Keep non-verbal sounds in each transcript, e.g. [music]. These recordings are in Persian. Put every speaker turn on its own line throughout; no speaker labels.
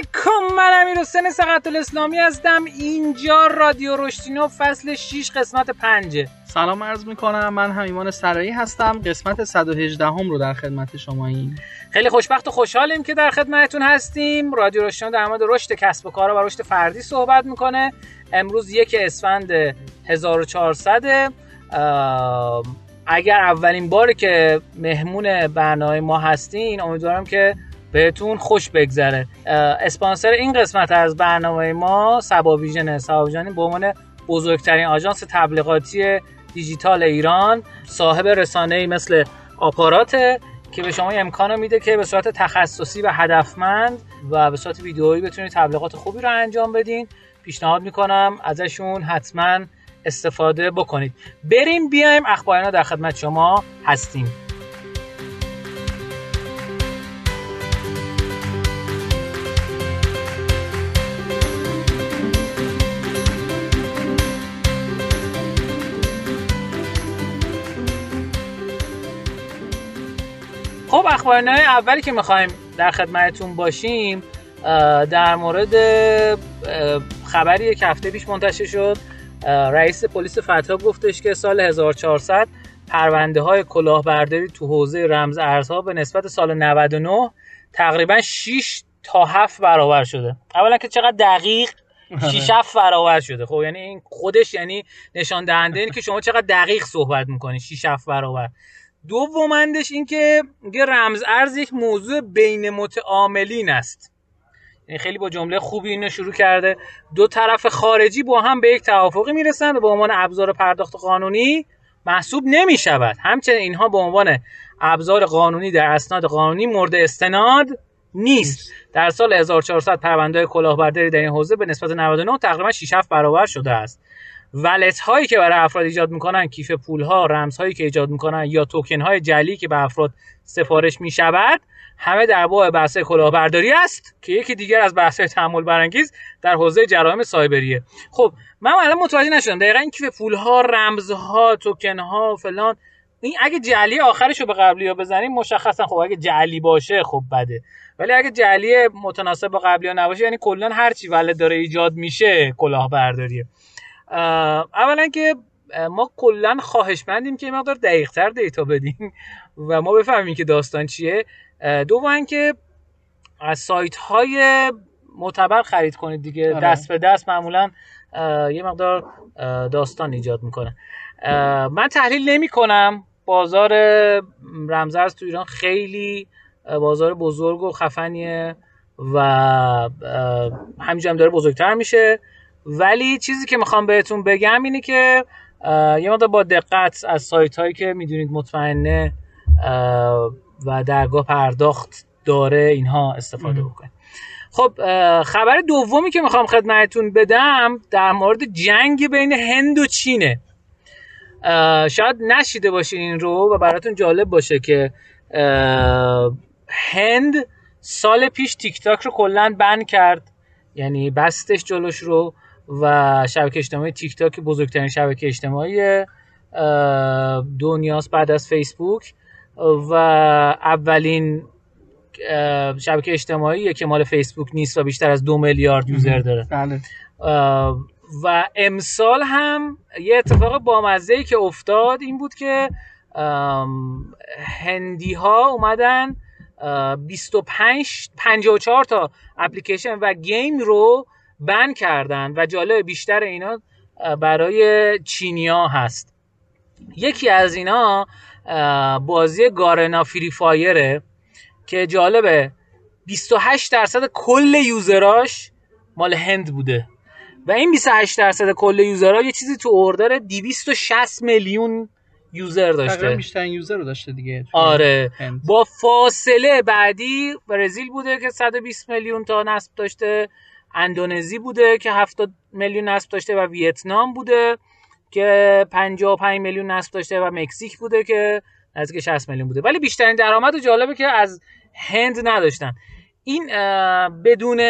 علیکم من امیر حسین سقط الاسلامی هستم. اینجا رادیو رشتینو فصل 6 قسمت 5
سلام عرض می‌کنم من هم ایمان سرایی هستم. قسمت 118 هم رو در خدمت شما این
خیلی خوشبخت و خوشحالیم که در خدمتتون هستیم. رادیو رشتینو در مورد رشد کسب و کار و رشد فردی صحبت می‌کنه. امروز یک اسفند 1400 اگر اولین باری که مهمون برنامه ما هستین امیدوارم که بهتون خوش بگذره. اسپانسر این قسمت از برنامه ما سبا ویژن سبا ویژن به عنوان بزرگترین آژانس تبلیغاتی دیجیتال ایران صاحب رسانه مثل آپارات که به شما امکان میده که به صورت تخصصی و هدفمند و به صورت ویدئویی بتونید تبلیغات خوبی رو انجام بدین. پیشنهاد می‌کنم ازشون حتما استفاده بکنید. بریم بیایم اخبارینا در خدمت شما هستیم. خب اخبارنامه اولی که می‌خوایم در خدمتتون باشیم در مورد خبری که هفته پیش منتشر شد رئیس پلیس فتا گفتش که سال 1400 پرونده های کلاهبرداری تو حوزه رمز ارزها به نسبت سال 99 تقریبا 6 تا 7 برابر شده. اولا که چقدر دقیق 6 7 برابر شده. خب یعنی این خودش یعنی نشان دهنده اینه که شما چقدر دقیق صحبت می‌کنی 6 7 برابر. دومندش این که رمز ارز یک موضوع بین متعاملین است. یعنی خیلی با جمله خوبی اینو شروع کرده. دو طرف خارجی با هم به یک توافقی می‌رسند و به عنوان ابزار پرداخت قانونی محسوب نمی شود همچنین اینها به عنوان ابزار قانونی در اسناد قانونی مورد استناد نیست. در سال 1400 پرونده کلاهبرداری در این حوزه به نسبت 99 تقریبا 6 7 برابر شده است. ولت هایی که برای افراد ایجاد می‌کنن کیف پول ها رمز هایی که ایجاد می‌کنن یا توکن های جلی که به افراد سفارش می شود همه در باب بحث کلاهبرداری است که یکی دیگر از بحث تحمل برانگیز در حوزه جرایم سایبریه. خب من الان متوجه نشدم دقیقا این کیف پول ها رمز ها توکن ها فلان این اگه جعلی آخرش رو به قبلی ها بزنیم مشخصا خب اگه جعلی باشه خب بده. ولی اگه جعلی متناسب با قبلی ها نباشه یعنی کلا هر چی ولد داره ایجاد میشه کلاهبرداریه. اولا که ما کلا خواهشمندیم که مقدار دقیقتر دیتا بدیم و ما بفهمیم که داستان چیه. دوم که از سایت های معتبر خرید کنید دیگه. آره. دست به دست معمولا یه مقدار داستان ایجاد می‌کنه. من تحلیل نمی کنم بازار رمزرز تو ایران خیلی بازار بزرگ و خفنیه و همینجا هم داره بزرگتر میشه. ولی چیزی که می‌خوام بهتون بگم اینه که یه مقدار با دقت از سایت هایی که می‌دونید مطمئنه و درگاه پرداخت داره اینها استفاده بکنید. خب خبر دومی که می‌خوام خدمتتون بدم در مورد جنگ بین هند و چینه. شاید نشیده باشین این رو و براتون جالب باشه که هند سال پیش تیک تاک رو کلا بند کرد یعنی بستش جلوش رو و شبکه اجتماعی تیک تاک بزرگترین شبکه اجتماعی دنیاست بعد از فیسبوک. و اولین شبکه اجتماعی که مال فیسبوک نیست و بیشتر از دو میلیارد یوزر داره.
بله.
و امسال هم یه اتفاق بامزه ای که افتاد این بود که هندی ها اومدن 25 54 تا اپلیکیشن و گیم رو بن کردن و جالب بیشتر اینا برای چینیا هست. یکی از اینا بازی گارنا فری فایره که جالبه 28 درصد کل یوزراش مال هند بوده. و این 28 درصد کل یوزرها یه چیزی تو اوردر 260 میلیون یوزر داشته.
بیشتر یوزر رو داشته دیگه.
آره. هند. با فاصله بعدی برزیل بوده که 120 میلیون تا نصب داشته. اندونزی بوده که 70 میلیون نصب داشته و ویتنام بوده که 55 میلیون نصب داشته و مکزیک بوده که نزدیک 60 میلیون بوده. ولی بیشترین درآمد جالبه که از هند نداشتن. این بدون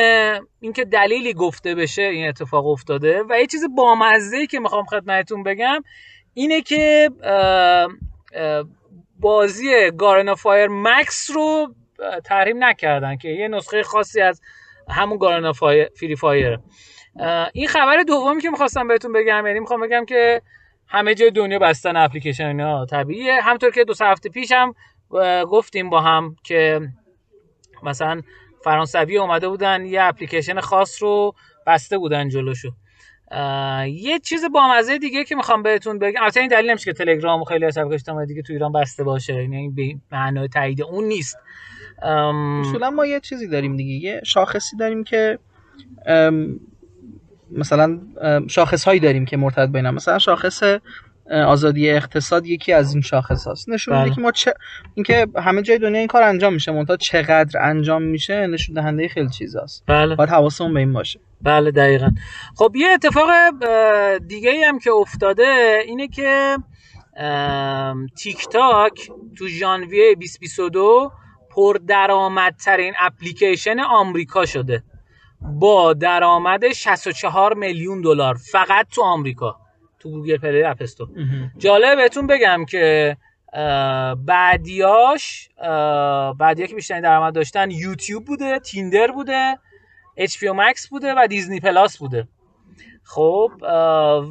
اینکه دلیلی گفته بشه این اتفاق افتاده و یه چیز بامزه که می‌خوام خدمتتون بگم اینه که بازی گارنا فری فایر مکس رو تحریم نکردن که یه نسخه خاصی از همون گارنا. فری فایر. این خبر دومی که می‌خواستم بهتون بگم یعنی می‌خوام بگم که همه جای دنیا بستن اپلیکیشن ها طبیعیه. همونطور که دو سه هفته پیش هم گفتیم با هم که مثلا فرانسوی اومده بودن یه اپلیکیشن خاص رو بسته بودن جلوشو. یه چیز بامزه دیگه که می‌خوام بهتون بگم البته این دلیل نمیشه که تلگرام و خیلی از شبکه دیگه تو ایران بسته باشه یعنی به معنای تایید اون نیست.
اصولا ما یه چیزی داریم دیگه. یه شاخصی داریم که مثلا شاخص هایی داریم که مرتبط بینم مثلا شاخص آزادی اقتصاد یکی از این شاخص هاست. نشون میده بله. که ما چه اینکه همه جای دنیا این کار انجام میشه. منتها چقدر انجام میشه نشون دهنده خیلی چیزاست
بله.
باید حواسمون به این باشه.
بله دقیقا. خب یه اتفاق دیگه هم که افتاده اینه که تیک تاک تو ژانویه 2022 پر درآمدترین اپلیکیشن آمریکا شده. با درآمد 64 میلیون دلار فقط تو آمریکا. تو گوگل پلی اپ استور جالب بهتون بگم که بعدیاش بعدیا که بیشترین درآمد داشتن یوتیوب بوده تیندر بوده اچ بی او مکس بوده و دیزنی پلاس بوده. خب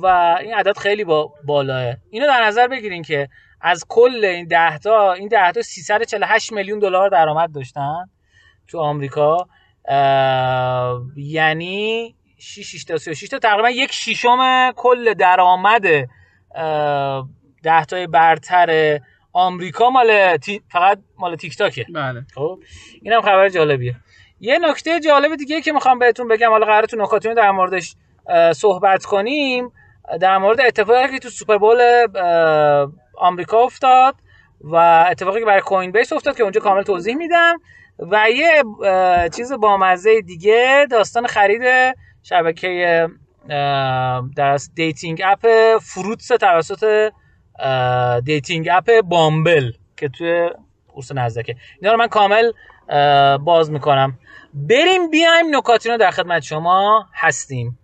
و این عدد خیلی با بالائه. اینو در نظر بگیرین که از کل این ده تا این ده تا 348 میلیون دلار درآمد داشتن تو آمریکا. یعنی 6 6 تا 36 تا تقریبا یک ششم کل درآمد ده تای برتر آمریکا مال فقط مال تیک تاکه
بله.
خب اینم خبر جالبیه. یه نکته جالب دیگه که می‌خوام بهتون بگم حالا قراره تو نکاتمون در موردش صحبت کنیم. در مورد اتفاقی که تو سوپر بول آمریکا افتاد و اتفاقی که برای کوین‌بیس افتاد که اونجا کامل توضیح میدم و یه چیز بامزه دیگه داستان خرید شبکه در dating app فروتس توسط dating app بامبل که توی بورس نزدکه اینا رو من کامل باز می‌کنم. بریم بیایم نکاتی رو در خدمت شما هستیم.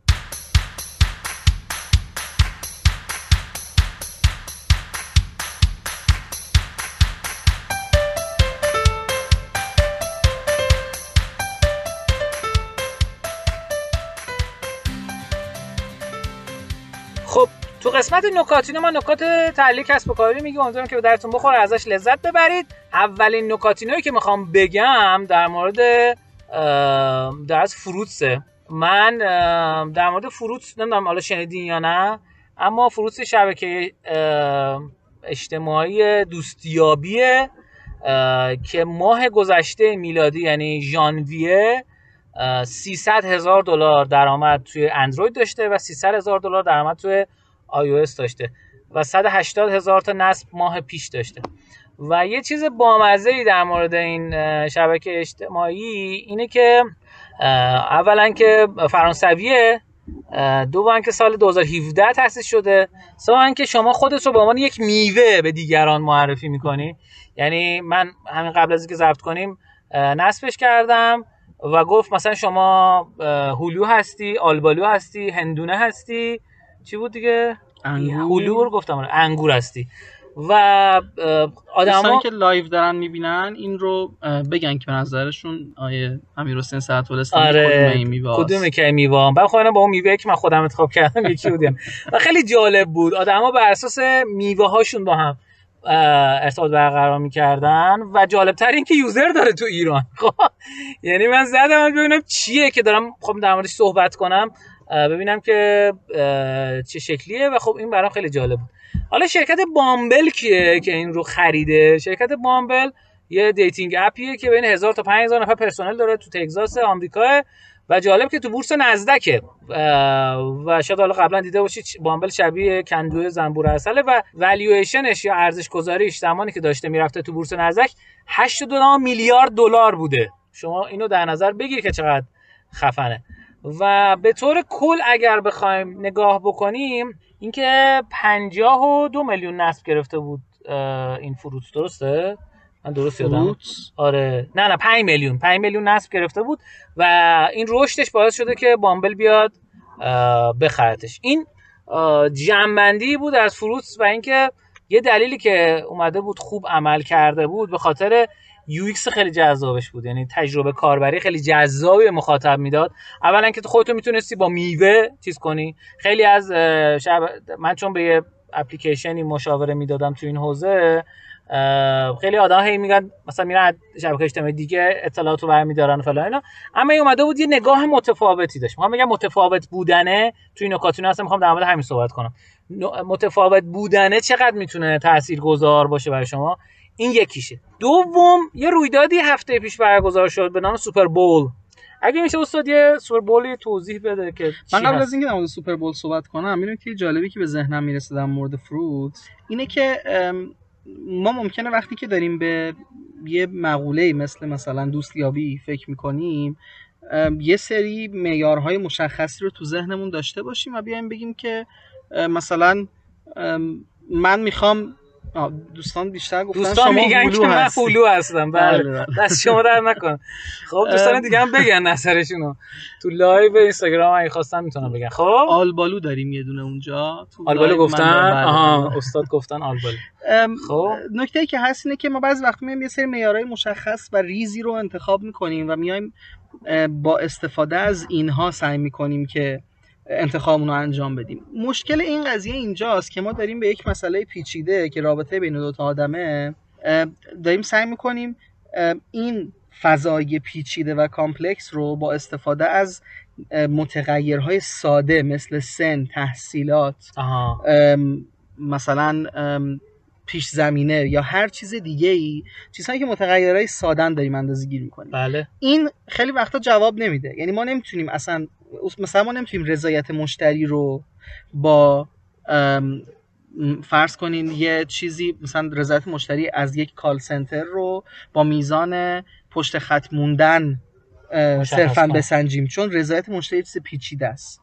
قسمت نکاتینو ما نکات تحلیل کسب و کاری میگم امیدوارم که به درتون بخوره. ازش لذت ببرید. اولین نکاتینویی که می‌خوام بگم در مورد در از فروتسه. من در مورد فروتس نمی‌دونم حالا شنیدین یا نه اما فروتس شبکه اجتماعی دوستیابیه که ماه گذشته میلادی یعنی ژانویه 300 هزار دلار درآمد توی اندروید داشته و 300 هزار دلار درآمد توی iOS داشته و 180 هزار تا نصب ماه پیش داشته. و یه چیز بامزه ای در مورد این شبکه اجتماعی اینه که اولا که فرانسویه دوم که سال 2017 تأسیس شده. سوم که شما خودت رو به عنوان یک میوه به دیگران معرفی می‌کنی. یعنی من همین قبل از اینکه ضبط کنیم نصبش کردم و گفت مثلا شما هولو هستی آلبالو هستی هندونه هستی. چی بود دیگه؟ انگور. گفتم. انگور هستی. و آدما
که لایو دارن می‌بینن این رو بگن که به نظرشون آیه امیر حسین ساعت
آره. کدومه که میوه بعد خودم با اون میوه که من خودم انتخاب کردم یکی بودیم. و خیلی جالب بود. آدما بر اساس میوه هاشون با هم ارتباط برقرار می‌کردن و جالب تر این که یوزر داره تو ایران. [laughs] خب یعنی من زدم ببینم چیه که دارم خب در موردش صحبت کنم ببینم که چه شکلیه و خب این برام خیلی جالب بود. حالا شرکت بامبل کیه که این رو خریده؟ شرکت بامبل یه dating app یه که بین 1000 تا 5000 نفر پرسنل داره تو تگزاس آمریکا. و جالب که تو بورس نزدکه. و شاید حالا قبلا دیده باشید بامبل شبیه کندو زنبور اصله و والویشنش یا ارزش گذاریش زمانی که داشته می‌رفته تو بورس نزدک 82 میلیارد دلار بوده. شما اینو در نظر بگیر که چقدر خفنه. و به طور کل اگر بخوایم نگاه بکنیم اینکه پنجاه و دو میلیون نصب گرفته بود این فروت درسته؟ من درست یادم آره. نه نه 5 میلیون. 5 میلیون نصب گرفته بود و این رشدش باعث شده که بامبل بیاد بخرتش. این جنبندی بود از فروتس و اینکه یه دلیلی که اومده بود خوب عمل کرده بود به خاطر یو خیلی جذابش بود. یعنی تجربه کاربری خیلی جذابی به مخاطب می‌داد. اولا که تو خودتو می‌تونستی با میوه چیز کنی. خیلی از شب من چون به یه اپلیکیشنی مشاوره می‌دادم تو این حوزه خیلی آدم هی میگن مثلا میرن شبکه اجتماعی دیگه اطلاعات رو برمیدارن فلان اینا. اما این اومده بود یه نگاه متفاوتی داشت. می‌خوام بگم متفاوت بودنه تو این نکاتونه هستم. می‌خوام در مورد همین صحبت کنم. متفاوت بودنه چقدر می‌تونه تاثیرگذار باشه برای شما؟ این یکیشه. دوم یه رویدادی هفته پیش برگزار شد به نام Super Bowl. اگه میشه استاد یه Super Bowl ی توضیح بده که
من قبل از اینکه در مورد Super Bowl صحبت کنم اینو که جالبی که به ذهنم می‌رسه در مورد Fruitz اینه که ما ممکنه وقتی که داریم به یه مقوله مثل مثلا دوستیابی فکر می‌کنیم یه سری معیارهای مشخصی رو تو ذهنمون داشته باشیم و بیایم بگیم که مثلا من می‌خوام دوستان بیشتر گفتن
دوستان شما میگن که من هلو هستم. بله, بله،, بله. دست شما درد نکنه خب دوستان دیگه هم بگن نظرشونو. تو live اینستاگرام اگه خواستن می‌تونن بگن. خب؟
آلبالو داریم یه دونه اونجا.
آلبالو گفتن؟ بله. آها استاد گفتن آلبالو.
خب؟ نکته که هست اینه که ما بعضی وقت میایم یه سری معیارهای مشخص و ریزی رو انتخاب می‌کنیم و میایم با استفاده از اینها سعی می‌کنیم که انتخابمون رو انجام بدیم. مشکل این قضیه اینجاست که ما داریم به یک مسئله پیچیده که رابطه بین دو تا آدمه داریم سعی می‌کنیم این فضای پیچیده و complex رو با استفاده از متغیرهای ساده مثل سن تحصیلات مثلا پیش زمینه یا هر چیز دیگه ای چیزهایی که متغیرهای سادن داریم اندازه گیری می‌کنیم
بله.
این خیلی وقتا جواب نمیده. یعنی ما نمی‌تونیم اصلا مثلا ما نمی‌تونیم رضایت مشتری رو با فرض کنین یه چیزی مثلا رضایت مشتری از یک کال سنتر رو با میزان پشت خط موندن صرفا بسنجیم. چون رضایت مشتری چیز پیچیده است.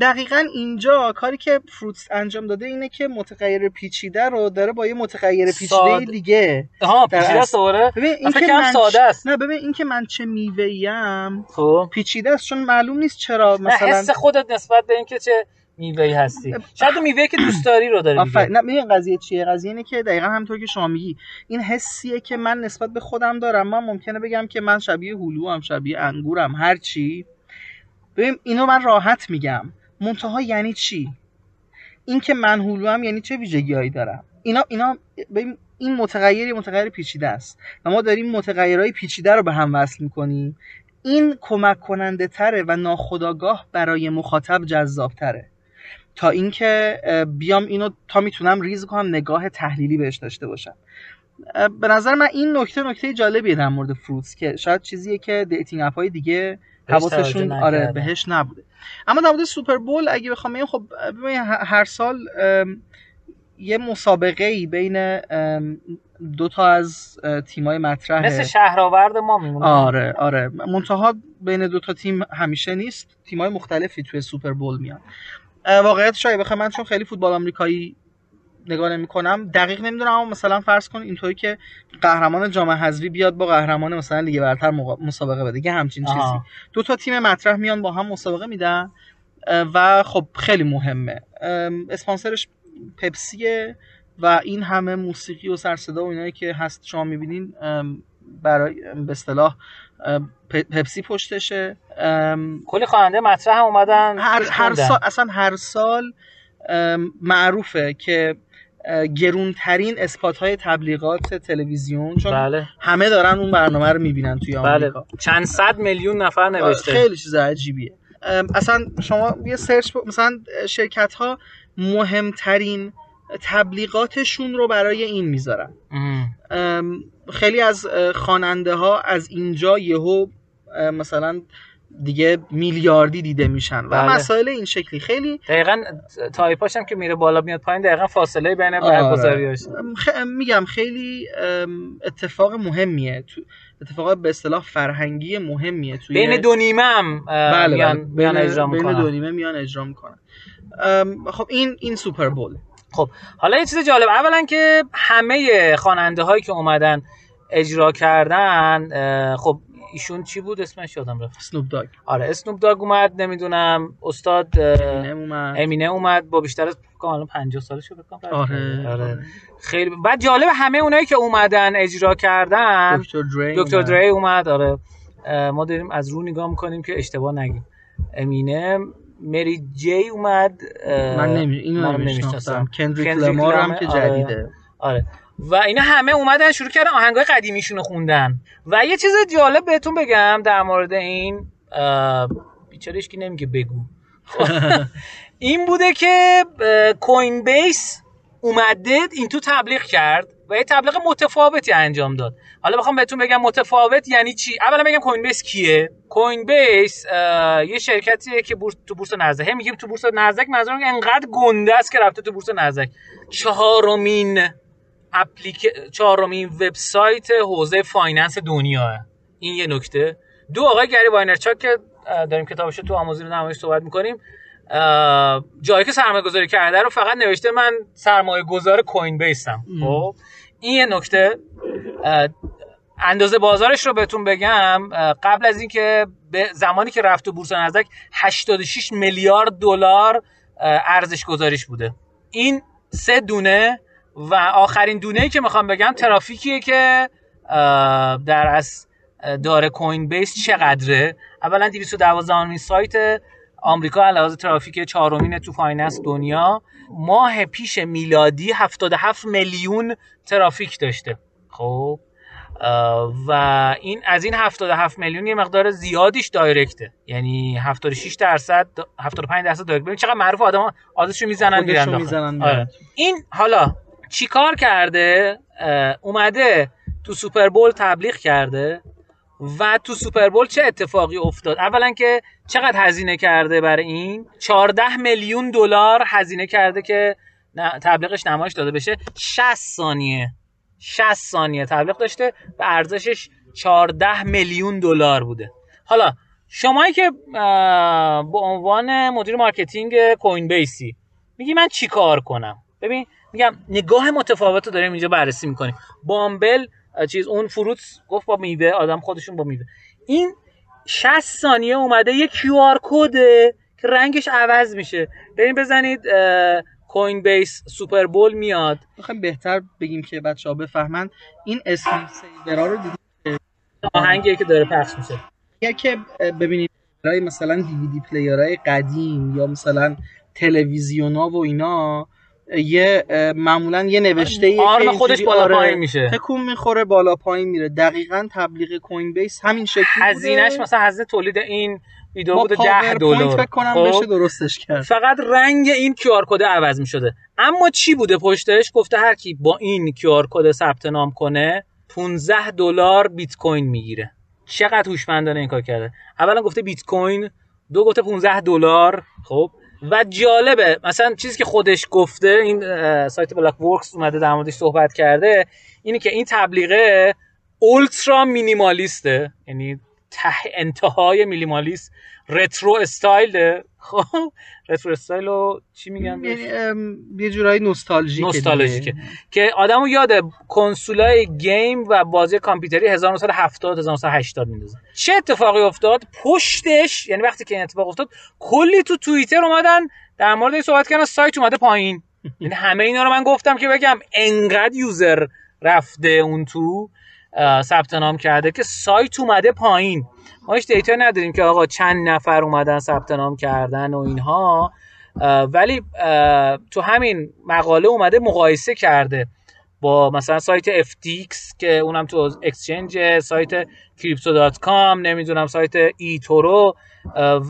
دقیقا اینجا کاری که فروتس انجام داده اینه که متغیر پیچیده رو داره با یه متغیر پیچیده ساد...
دیگه. ها پیچیده است ببین این که من ساده است.
نه ببین این که من چه میوه‌ایم خب. پیچیده است چون معلوم نیست چرا
مثلا نه حس خودت نسبت به اینکه چه میوه‌ای هستی. شاید میوه‌ای که دوست داری رو داری
نه این قضیه چیه؟ قضیه اینه که دقیقا همونطور که شما میگی. این حسیه که من نسبت به خودم دارم. من ممکنه بگم که من شبیه هلو هم شبیه انگورم هر چی. ببین اینو من راحت میگم. منتها یعنی چی؟ این که من هلو هم یعنی چه ویژگیهایی دارم؟ اینا اینا ببین این متغیر متغیر پیچیده است. و ما داریم متغیرهای پیچیده رو به هم وصل می‌کنیم. این کمک کننده تره و ناخودآگاه برای مخاطب جذاب تره تا اینکه بیام اینو تا می‌تونم ریز کنم نگاه تحلیلی بهش داشته باشم. به نظر من این نکته نکته جالبیه در مورد Fruitz که شاید چیزیه که dating app های دیگه حواسشون آره بهش نبوده. اما در مورد Super Bowl اگه بخوام خب هر سال یه مسابقه ای بین دو تا از تیمای مطرحه
مثل شهرآورد ما میمونه.
آره آره. منتها بین دو تا تیم همیشه نیست. تیمای مختلفی توی سوپر بول میان. واقعیت شاید بخوام من چون خیلی فوتبال آمریکایی نگاه نمی کنم دقیق نمی‌دونم اما مثلا فرض کن اینطوری که قهرمان جام حذفی بیاد با قهرمان مثلا لیگ برتر مسابقه بده. یه همچین چیزی. دو تا تیم مطرح میان با هم مسابقه میدن و خب خیلی مهمه. اسپانسرش پپسیه و این همه موسیقی و سرصدا و اینایی که هست شما می‌بینین برای به اصطلاح پپسی پشتشه.
کلی خواننده مطرح هم اومدن
هر, هر سال اصلا هر سال معروفه که گرونترین اسپات های تبلیغات تلویزیون چون بله. همه دارن اون برنامه رو می‌بینن توی. آمریکا
بله. چند صد میلیون نفر نوشته
خیلی چیز عجیبیه اصلا شما یه سرچ مثلا شرکت ها مهمترین تبلیغاتشون رو برای این می‌ذارن خیلی از خواننده ها از اینجا یهو مثلا دیگه میلیاردی دیده میشن. و بله. مسائل این شکلی. خیلی
دقیقا تایپاش هم که میره بالا میاد پایین دقیقا فاصله بین آره. برگزاریاش
میگم خیلی اتفاق مهمیه. تو اتفاق به اصطلاح فرهنگی مهمیه توی
بین دو نیمه هم بله میان, بله. میان اجرا
بین دو نیمه میان اجرا می‌کنن. خب این این سوپر بول.
خب حالا یه چیز جالب. اولا که همه خواننده هایی که اومدن اجرا کردن خب ایشون چی بود؟ اسمش یادم رفت.
اسنوب داگ
آره اسنوب داگ اومد نمی‌دونم. استاد اومد. امینه اومد. با بیشتر از کاملا 50 سالش فکر کنم
آره. آره.
خیلی بعد جالب همه اونایی که اومدن اجرا کردن.
دکتر دری
دکتر دری اومد آره. ما داریم از رو نگاه می‌کنیم که اشتباه نگیم. امینه مری جی اومد.
من نمی اینو نمیشناختم. کندریک لامار هم که آره. جدیده.
آره. و اینا همه اومدن شروع کردن آهنگای قدیمیشون خوندن. و یه چیز جالب بهتون بگم در مورد این بیچارهش که نمیگه بگو. [laughs] این بوده که Coinbase اومده این تو تبلیغ کرد و یه تبلیغ متفاوتی انجام داد. حالا بخوام بهتون بگم متفاوت یعنی چی؟ اولا بگم Coinbase کیه؟ Coinbase یه شرکتیه که بورس تو بورس نزدک میگیم تو بورس نزدک منظورم انقدر گنده است که رفته تو بورس نزدک چهارمین applic چهارمین وبسایت حوزه finance دنیا. این یه نکته. دو آقای Gary Vaynerchuk که داریم کتابش تو آموزین نمایش صحبت می‌کنیم جایی که سرمایه گذاری کرده رو فقط نوشته من سرمایه گذار Coinbase م خب؟ این یه نکته. اندازه بازارش رو بهتون بگم قبل از اینکه به زمانی که رفت تو بورس نزدک 86 میلیارد دلار ارزش گذاریش بوده. این سه دونه و آخرین دونه ای که می‌خوام بگم ترافیکیه که در از داره Coinbase چقدره؟ اولا 212 سایت آمریکا از لحاظ ترافیک چهارمین تو finance دنیا ماه پیش میلادی 77 میلیون ترافیک داشته. خب و این از این 77 میلیون یه مقدار زیادیش direct ه. یعنی 76 درصد 75 درصد direct. ببین چقدر معروف آدم آدرسشو می‌زنن میرن
می‌زنن آره.
این حالا چیکار کرده؟ اومده تو Super Bowl تبلیغ کرده و تو Super Bowl چه اتفاقی افتاد؟ اولا که چقدر هزینه کرده برای این؟ 14 میلیون دلار هزینه کرده که تبلیغش نمایش داده بشه. 60 ثانیه. 60 ثانیه تبلیغ داشته و ارزشش 14 میلیون دلار بوده. حالا شمایی که به عنوان مدیر marketing Coinbase ی میگی من چی کار کنم؟ ببین میگم نگاه متفاوت رو داریم اینجا بررسی می‌کنیم. Bumble چیز اون Fruitz گفت با میوه آدم خودشون با میوه. این 60 ثانیه اومده یه QR code ه که رنگش عوض میشه. بریم بزنید Coinbase Super Bowl میاد.
می‌خوایم بهتر بگیم که بچه ها بفهمن. این اسم سیورا رو دیدید
آهنگی که داره پخش میشه.
یا که ببینید مثلا DVD player های قدیم یا مثلا تلویزیون ها و اینا یه معمولا یه نوشته ای
آرم خودش بالا آره پایین میشه.
تکون می‌خوره بالا پایین میره. دقیقا تبلیغ Coinbase همین شکلی
هزینهش مثلا هزینه تولید این ویدیو بوده 10 دلار
فکر کنم خب؟ بشه درستش کرد.
فقط رنگ این QR code عوض می‌شده. اما چی بوده پشتش؟ گفته هر کی با این QR code ثبت نام کنه 15 دلار بیت کوین می‌گیره. چقدر هوشمندانه این کار کرده. اولا گفته بیت کوین دو گفته 15 دلار. خب؟ و جالبه مثلا چیزی که خودش گفته این سایت Blockworks اومده در موردش صحبت کرده اینه که این تبلیغه ultra minimalist ه یعنی ته انتهای minimalist retro style. خب retro style رو چی میگن
یعنی یه جورایی نوستالژیکه
نوستالژیکه. که آدمو یاد کنسولای game و بازی کامپیوتری 1970 1980 میندازه. چه اتفاقی افتاد؟ پشتش یعنی وقتی که این اتفاق افتاد کلی تو توییتر اومدن در مورد این صحبت کردن سایت اومده پایین. [laughs] یعنی همه اینا رو من گفتم که بگم انقدر user رفته اون تو ثبت نام کرده که سایت اومده پایین. ما هیچ data نداریم که آقا چند نفر اومدن ثبت نام کردن و اینها. ولی تو همین مقاله اومده مقایسه کرده با مثلا سایت FTX که اونم تو اکسچنج سایت crypto.com نمی‌دونم سایت ایتورو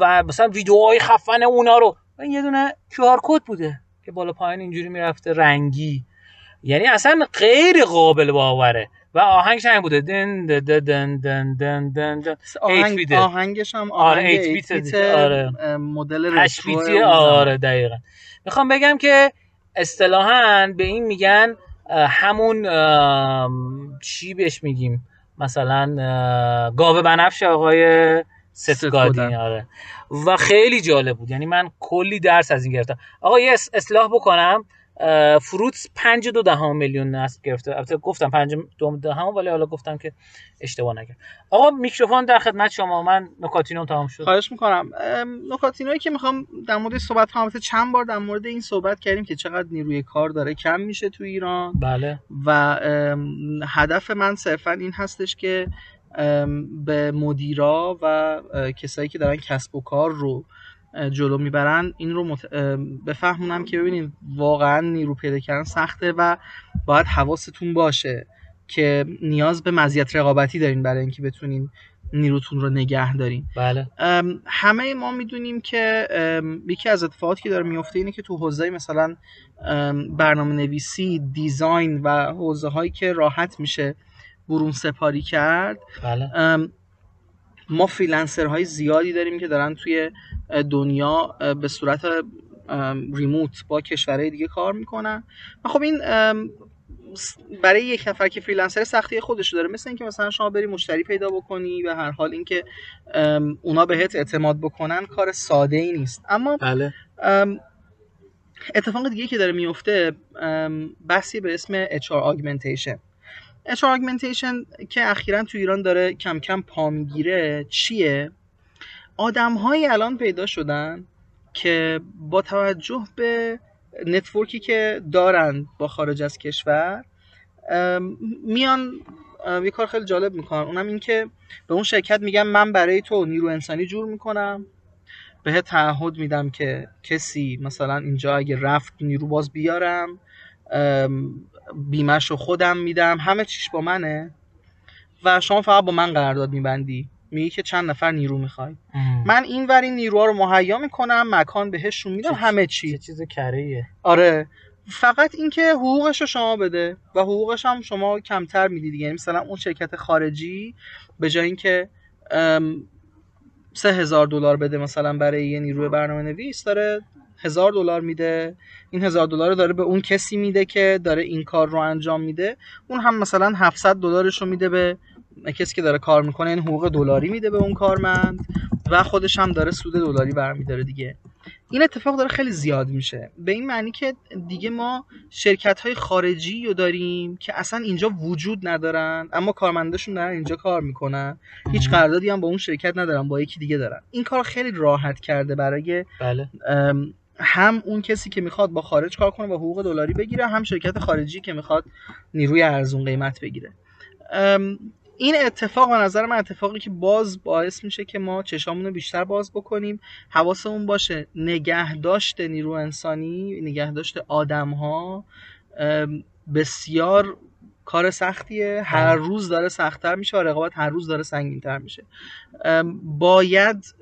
و مثلا ویدیوهای خفن اونا رو. این یه دونه QR کد بوده که بالا پایین اینجوری می‌رفته رنگی. یعنی اصلا غیر قابل باوره. و آهنگش هم بوده. دن دن دن دن دن دن. دن
آهنگ آهنگش هم آهنگ آره 8 بیت آره. مدل
8 بیتی آره دقیقا. می‌خوام بگم که اصطلاحا به این میگن همون چی بهش میگیم؟ مثلا گاوه بنفش آقای ستگادی آره. و خیلی جالب بود. یعنی من کلی درس از این گرفتم. آقا یه اصلاح بکنم. فروتس پنج دو دهم میلیون نصب گرفته. البته گفتم پنج دو دهم ولی حالا گفتم که اشتباه نکرد. آقا میکروفون در خدمت شما. من نکاتینو تمام شد.
خواهش می‌کنم. نکاتینایی که می‌خوام در مورد صحبت کنم چند بار در مورد این صحبت کردیم که چقدر نیروی کار داره. کم میشه تو ایران.
بله.
و هدف من صرفا این هستش که به مدیرا و کسایی که دارن کسب و کار رو جلو می‌برن این رو مت... بفهمونم که ببینید واقعا نیرو پیدا کردن سخته و باید حواستون باشه که نیاز به مزیت رقابتی دارین برای اینکه بتونین نیروتون رو نگه دارین.
بله.
همه ما می‌دونیم که یکی از اتفاقاتی که داره میفته اینه که تو حوزه مثلا برنامه نویسی design و حوزه هایی که راحت میشه برون سپاری کرد.
بله.
ما freelancer های زیادی داریم که دارن توی دنیا به صورت ریموت با کشورهای دیگه کار می‌کنن و خب این برای یک نفر که فریلنسر سختی خودش داره مثل اینکه مثلا شما بری مشتری پیدا بکنی و هر حال اینکه اونا بهت اعتماد بکنن کار ساده ای نیست. اما
بله.
اتفاق دیگه که داره میفته بحثی به اسم HR augmentation HR augmentation که اخیرا تو ایران داره کم کم پا می‌گیره چیه؟ آدم هایی الان پیدا شدن که با توجه به نتورکی که دارن با خارج از کشور میان یه کار خیلی جالب می‌کنن. اونم این که به اون شرکت میگم من برای تو نیرو انسانی جور می‌کنم. به تعهد میدم که کسی مثلا اینجا اگه رفت نیرو باز بیارم بیمش رو خودم میدم. همه چیش با منه و شما فقط با من قرارداد میبندی. میگی که چند نفر نیرو می‌خوای. من این ور این نیروها رو مهیا می‌کنم مکان بهشون میدم همه چی.
چه چیز کریه
آره. فقط اینکه حقوقش رو شما بده و حقوقش هم شما کمتر می‌دید یعنی مثلا اون شرکت خارجی به جای اینکه سه هزار دلار بده مثلا برای یه نیروی برنامه نویس داره هزار دلار میده. این هزار دلار رو داره به اون کسی میده که داره این کار رو انجام میده. اون هم مثلا 700 دلارش رو میده به کسی که داره کار می‌کنه این حقوق دلاری میده به اون کارمند و خودش هم داره سود دلاری برمیداره دیگه. این اتفاق داره خیلی زیاد میشه. به این معنی که دیگه ما شرکت های خارجی رو داریم که اصلا اینجا وجود ندارن اما کارمنداشون دارن اینجا کار می‌کنن. هیچ قراردادی هم با اون شرکت ندارن با یکی دیگه دارن. این کار خیلی راحت کرده برای
بله.
هم اون کسی که می‌خواد با خارج کار کنه و حقوق دلاری بگیره هم شرکت خارجی که می‌خواد نیروی ارزون قیمت بگیره. این اتفاق به نظر من اتفاقی که باز باعث میشه که ما چشامون رو بیشتر باز بکنیم حواسمون باشه. نگهداشت نیرو انسانی نگهداشت آدم ها بسیار کار سختیه. هر بله. روز داره سختتر میشه و رقابت هر روز داره سنگینتر میشه. باید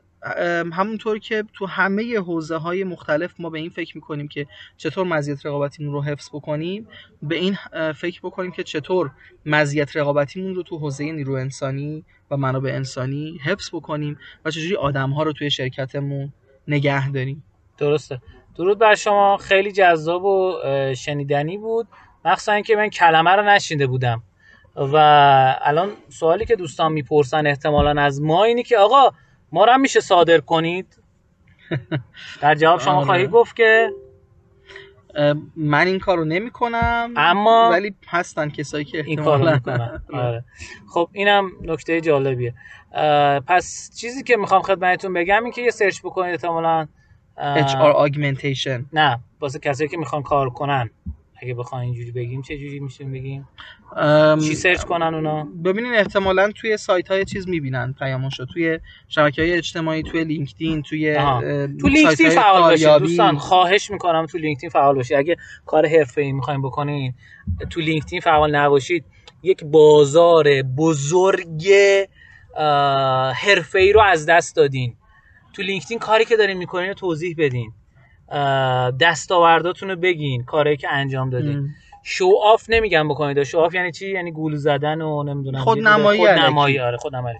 همونطور که تو همه حوزه های مختلف ما به این فکر می‌کنیم که چطور مزیت رقابتیمون رو حفظ بکنیم به این فکر بکنیم که چطور مزیت رقابتیمون رو تو حوزه نیرو انسانی و منابع انسانی حفظ بکنیم و چجوری آدم ها رو توی شرکتمون نگه داریم.
درسته. درود بر شما. خیلی جذاب و شنیدنی بود. مخصوصا اینکه من کلمه رو نشینده بودم. و الان سوالی که دوستان می‌پرسن احتمالا از ما اینی که آقا ما هم میشه صادر کنید؟ [laughs] در جواب شما آره. خواهی گفت که
من این کارو نمی کنم
اما
ولی هستن کسایی که
این کارو می‌کنن. [laughs] آره. خب اینم نکته جالبیه. پس چیزی که می‌خوام خدمتتون بگم این که یه سرچ بکنید احتمالاً
HR augmentation.
نه واسه کسایی که می‌خوان کار کنن. اگه بخوایم اینجوری بگیم چه جوری میشه بگیم؟ چی سرچ کنن اونا؟
ببینین احتمالا توی سایت های چیز می‌بینن پیامشو توی شبکه های اجتماعی توی لینکدین توی
تو لینکدین فعال باشید دوستان. خواهش می‌کنم تو لینکدین فعال باشید. اگه کار حرفه‌ای می‌خوایم بکنین تو لینکدین فعال نباشید یک بازار بزرگ حرفه‌ای رو از دست دادین. تو لینکدین کاری که دارین می‌کنین رو توضیح بدین. دستاورداتون رو بگین کاری که انجام دادین. show off نمیگم بکنید. show off یعنی چی؟ یعنی گول زدن و نمی‌دونم
خود نمایی
خود نمایی آره خود نمایی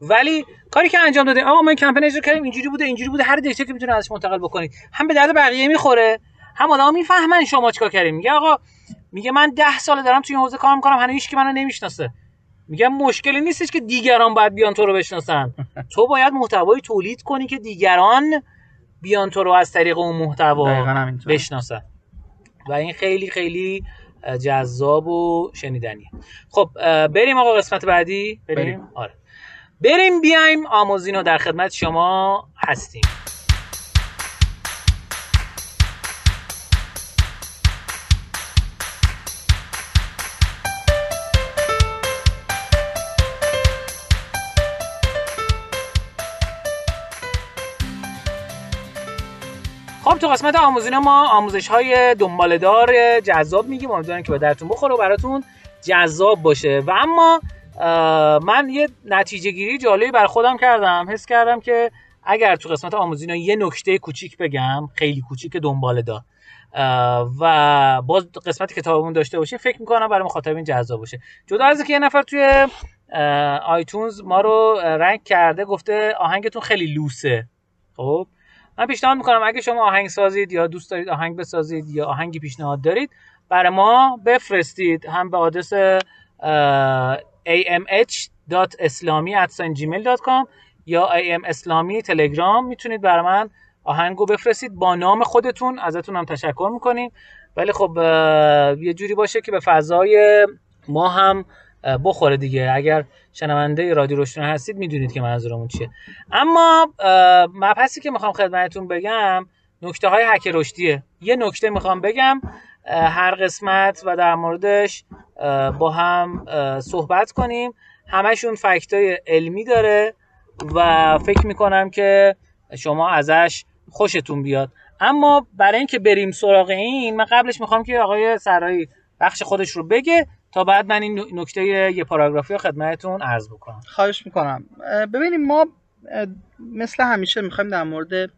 ولی کاری که انجام دادین آقا ما کمپین اجرا کردیم اینجوری بوده اینجوری بوده. هر دیتا که می‌تونه ازش منتقل بکنید. هم به درد بقیه می‌خوره. هم آدما می‌فهمن شما چیکار کردین. میگه آقا میگه من ده سال دارم توی این حوزه کار می‌کنم هنوز هیچ کی منو نمی‌شناسه. میگم مشکلی نیستش که دیگران باید بیان تو رو بشناسن. [laughs] تو باید محتوایی تولید کنی که دیگران بیان تو رو از طریق اون محتوا بشناسن. و این خیلی خیلی جذاب و شنیدنیه. خب بریم آقا قسمت بعدی؟ بریم, بریم. آره. بریم بیایم آموزینو در خدمت شما هستیم. تو قسمت آموزین ما آموزش های دنبالدار جذاب میگیم. امیدوارم که به درتون بخوره و براتون جذاب باشه. و اما من یه نتیجه گیری جالبی بر خودم کردم. حس کردم که اگر تو قسمت آموزین یه نکته کوچیک بگم خیلی کوچیک دنباله دار و باز قسمت کتابمون داشته باشیم فکر می‌کنم برای مخاطبین جذاب باشه. جدا از که یه نفر توی آیتونز ما رو رنگ کرده گفته آهنگتون خیلی لوسه. خب؟ من پیشنهاد می‌کنم اگه شما آهنگ سازید یا دوست دارید آهنگ بسازید یا آهنگی پیشنهاد دارید برای ما بفرستید هم به آدرس amh.islami@gmail.com یا am اسلامی تلگرام می‌تونید برای من آهنگو بفرستید با نام خودتون ازتون هم تشکر می‌کنیم. ولی خب یه جوری باشه که به فضای ما هم بخوره دیگه. اگر شنونده رادیو روشن هستید می‌دونید که منظورمون چیه. اما مبحثی که می‌خوام خدمتتون بگم نکته های حک رشدیه. یه نکته می‌خوام بگم هر قسمت و در موردش با هم صحبت کنیم. همشون فکت های علمی داره و فکر می‌کنم که شما ازش خوشتون بیاد. اما برای اینکه بریم سراغ این من قبلش می‌خوام که آقای سرایی بخش خودش رو بگه. تا بعد من این نکته یه پاراگرافی رو خدمتتون عرض بکنم.
خواهش می‌کنم. ببینیم ما مثل همیشه می‌خوایم در مورد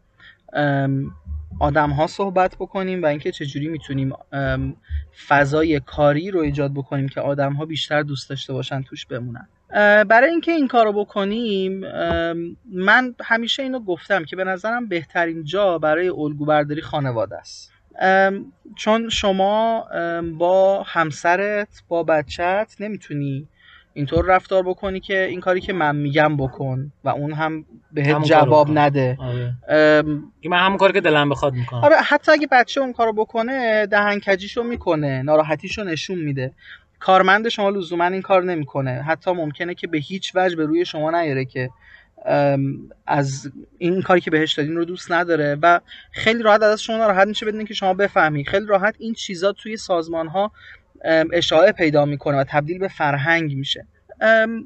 آدم ها صحبت بکنیم و اینکه چجوری می‌تونیم فضای کاری رو ایجاد بکنیم که آدم ها بیشتر دوست داشته باشن توش بمونن. برای اینکه این کار رو بکنیم من همیشه اینو گفتم که به نظرم بهترین جا برای الگو برداری خانواده است. چون شما با همسرت با بچت نمی‌تونی اینطور رفتار بکنی که این کاری که من میگم بکن و اون هم بهت جواب نده.
آره. من همون کاری که دلم بخواد می‌کنم.
آره حتی اگه بچه اون کارو بکنه دهن کجیشو می‌کنه ناراحتیشو نشون میده. کارمند شما لزوما این کار نمی‌کنه. حتی ممکنه که به هیچ وجه به روی شما نیاره که از این کاری که بهش دادین رو دوست نداره و خیلی راحت از شما راحت میشه بدونین که شما بفهمید. خیلی راحت این چیزا توی سازمان ها اشاعه پیدا می‌کنه و تبدیل به فرهنگ میشه.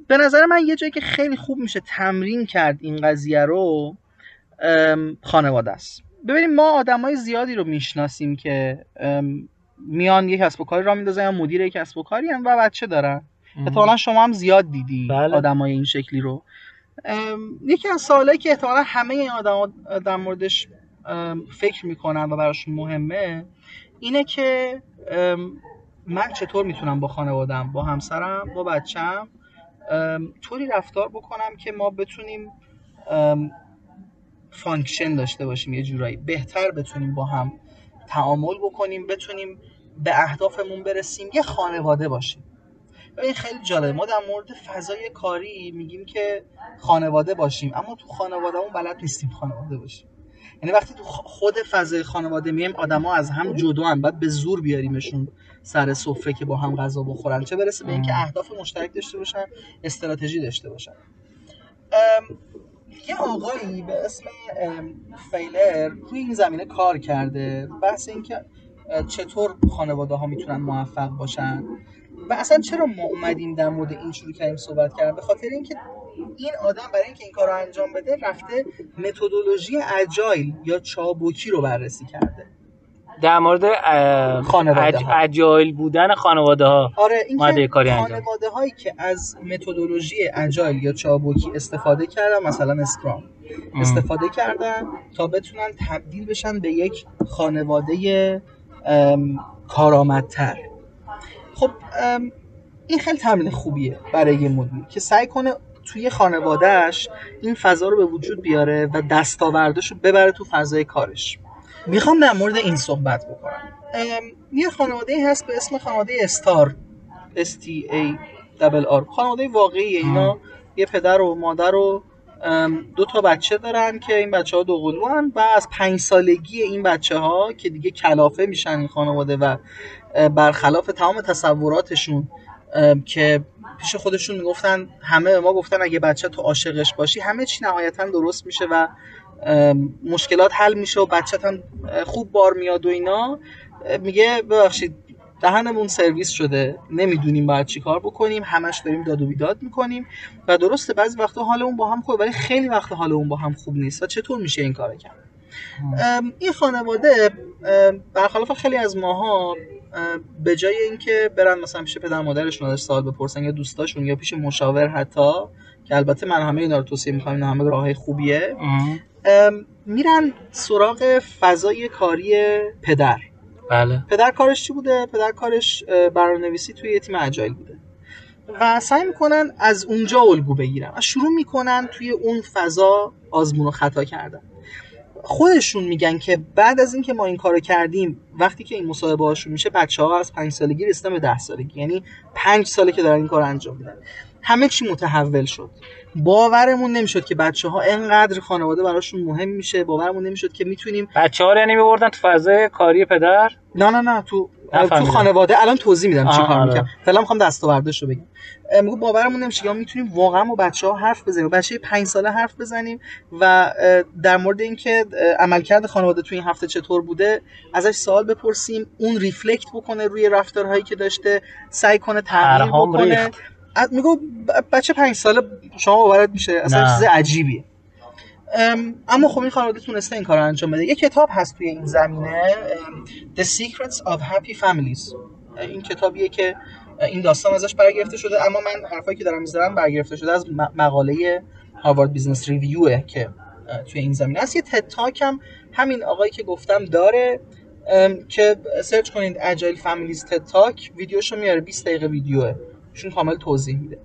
به نظر من یه جایی که خیلی خوب میشه تمرین کرد این قضیه رو خانواده است. ببینیم ما آدمای زیادی رو می‌شناسیم که میان یک کسب و کاری را میندازن یا مدیر یک کسب و کاری هم و بچه دارن. احتمالا شما هم زیاد دیدی بله. آدمای این شکلی رو. یکی از سوالایی که احتمالا همه این آدم در موردش فکر می‌کنن و براشون مهمه اینه که من چطور می‌تونم با خانوادم با همسرم با بچم طوری رفتار بکنم که ما بتونیم function داشته باشیم یه جورایی بهتر بتونیم با هم تعامل بکنیم بتونیم به اهدافمون برسیم یه خانواده باشیم. این خیلی جالبه. ما در مورد فضای کاری میگیم که خانواده باشیم اما تو خانوادهمون بلد نیستیم خانواده باشیم. یعنی وقتی تو خود فضای خانواده میم آدما از هم جدا هم بعد به زور بیاریمشون سر سفره که با هم غذا بخورن. چه برسه به اینکه اهداف مشترک داشته باشن استراتژی داشته باشن. یه آقایی به اسم فیلر توی این زمینه کار کرده. بحث اینکه چطور خانواده ها می‌تونن موفق باشن؟ و اصلا چرا ما اومدیم در مورد این شروع کردیم صحبت کردن؟ به خاطر اینکه این آدم برای اینکه این کار رو انجام بده رفته متدولوژی اجایل یا چابوکی رو بررسی کرده.
در مورد خانواده اجایل بودن خانواده ها
آره این کاری خانواده هایی که از متدولوژی اجایل یا چابوکی استفاده کردن مثلا اسکرام. استفاده کردن تا بتونن تبدیل بشن به یک خانواده کارآمدتر. خب این خیلی تمرین خوبیه برای یه مدیر که سعی کنه توی خانوادهش این فضا رو به وجود بیاره و دستاوردش رو ببره تو فضای کارش. می‌خوام در مورد این صحبت بکنم. یه خانواده هست به اسم خانواده استار S T A R خانواده واقعی اینا یه پدر و مادر و دو تا بچه دارن که این بچه ها دو و از پنج سالگی این بچه ها که دیگه کلافه میشن این خانواده و برخلاف تمام تصوراتشون که پیش خودشون می‌گفتن همه ما گفتن اگه بچه تو عاشقش باشی همه چی نهایتا درست میشه و مشکلات حل میشه و بچه هم خوب بار میاد و اینا میگه ببخشید دهنمون سرویس شده. نمی‌دونیم باید چی کار بکنیم. همش داریم داد و بیداد می‌کنیم. و درسته بعضی وقتا حالمون با هم خوبه ولی خیلی وقتا حالمون با هم خوب نیست. و چطور میشه این کار کرد؟ این خانواده برخلاف خیلی از ماها به جای اینکه برن مثلا پیش پدر مادرشون ازش سوال بپرسن یا دوستاشون یا پیش مشاور حتی که البته من همه اینا رو توصیه می‌کنم اینا همه راه خوبیه. میرن سراغ فضای کاری پدر.
بله.
پدر کارش چی بوده؟ پدر کارش برنامه‌نویسی توی یه تیم اجایل بوده. و سعی می‌کنن از اونجا الگو بگیرن و شروع می‌کنن توی اون فضا آزمون و خطا کردن. خودشون میگن که بعد از اینکه ما این کارو کردیم وقتی که این مصاحبه هاشون میشه بچه ها از پنج سالگی رسیدن به ده سالگی. یعنی پنج ساله که دارن این کار انجام میدن. همه چی متحول شد. باورمون نمی‌شد که بچه ها انقدر خانواده براشون مهم میشه. باورمون نمی‌شد که می‌تونیم
بچه ها رو یعنی میبردن تو فضای کاری پدر؟
نه نه نه تو تو خانواده. الان توضیح میدم چی کار می‌کنم فعلا می‌خوام دستاوردش رو بگم. میگه باورمون نمیشه یا می‌تونیم واقعا با بچه ها حرف بزنیم. بچه 5 ساله حرف بزنیم و در مورد اینکه عملکرد خانواده توی این هفته چطور بوده ازش سوال بپرسیم اون ریفلکت بکنه روی رفتارهایی که داشته سعی کنه تغییر بکنه. میگو بچه پنج ساله شما باورت میشه؟ اصلا چیز عجیبیه. اما خب این خانواده تونسته این کار رو انجام بده. یه کتاب هست توی این زمینه The Secrets of Happy Families. این کتابیه که این داستان ازش برگرفته شده اما من حرفایی که دارم می‌ذارم برگرفته شده از مقاله Harvard Business Review ه که توی این زمینه هست. یه TED Talk هم همین آقایی که گفتم داره که سرچ کنید agile families TED Talk ویدیوشو میاره 20 دقیقه ویدیوه. چون کامل توضیح میده.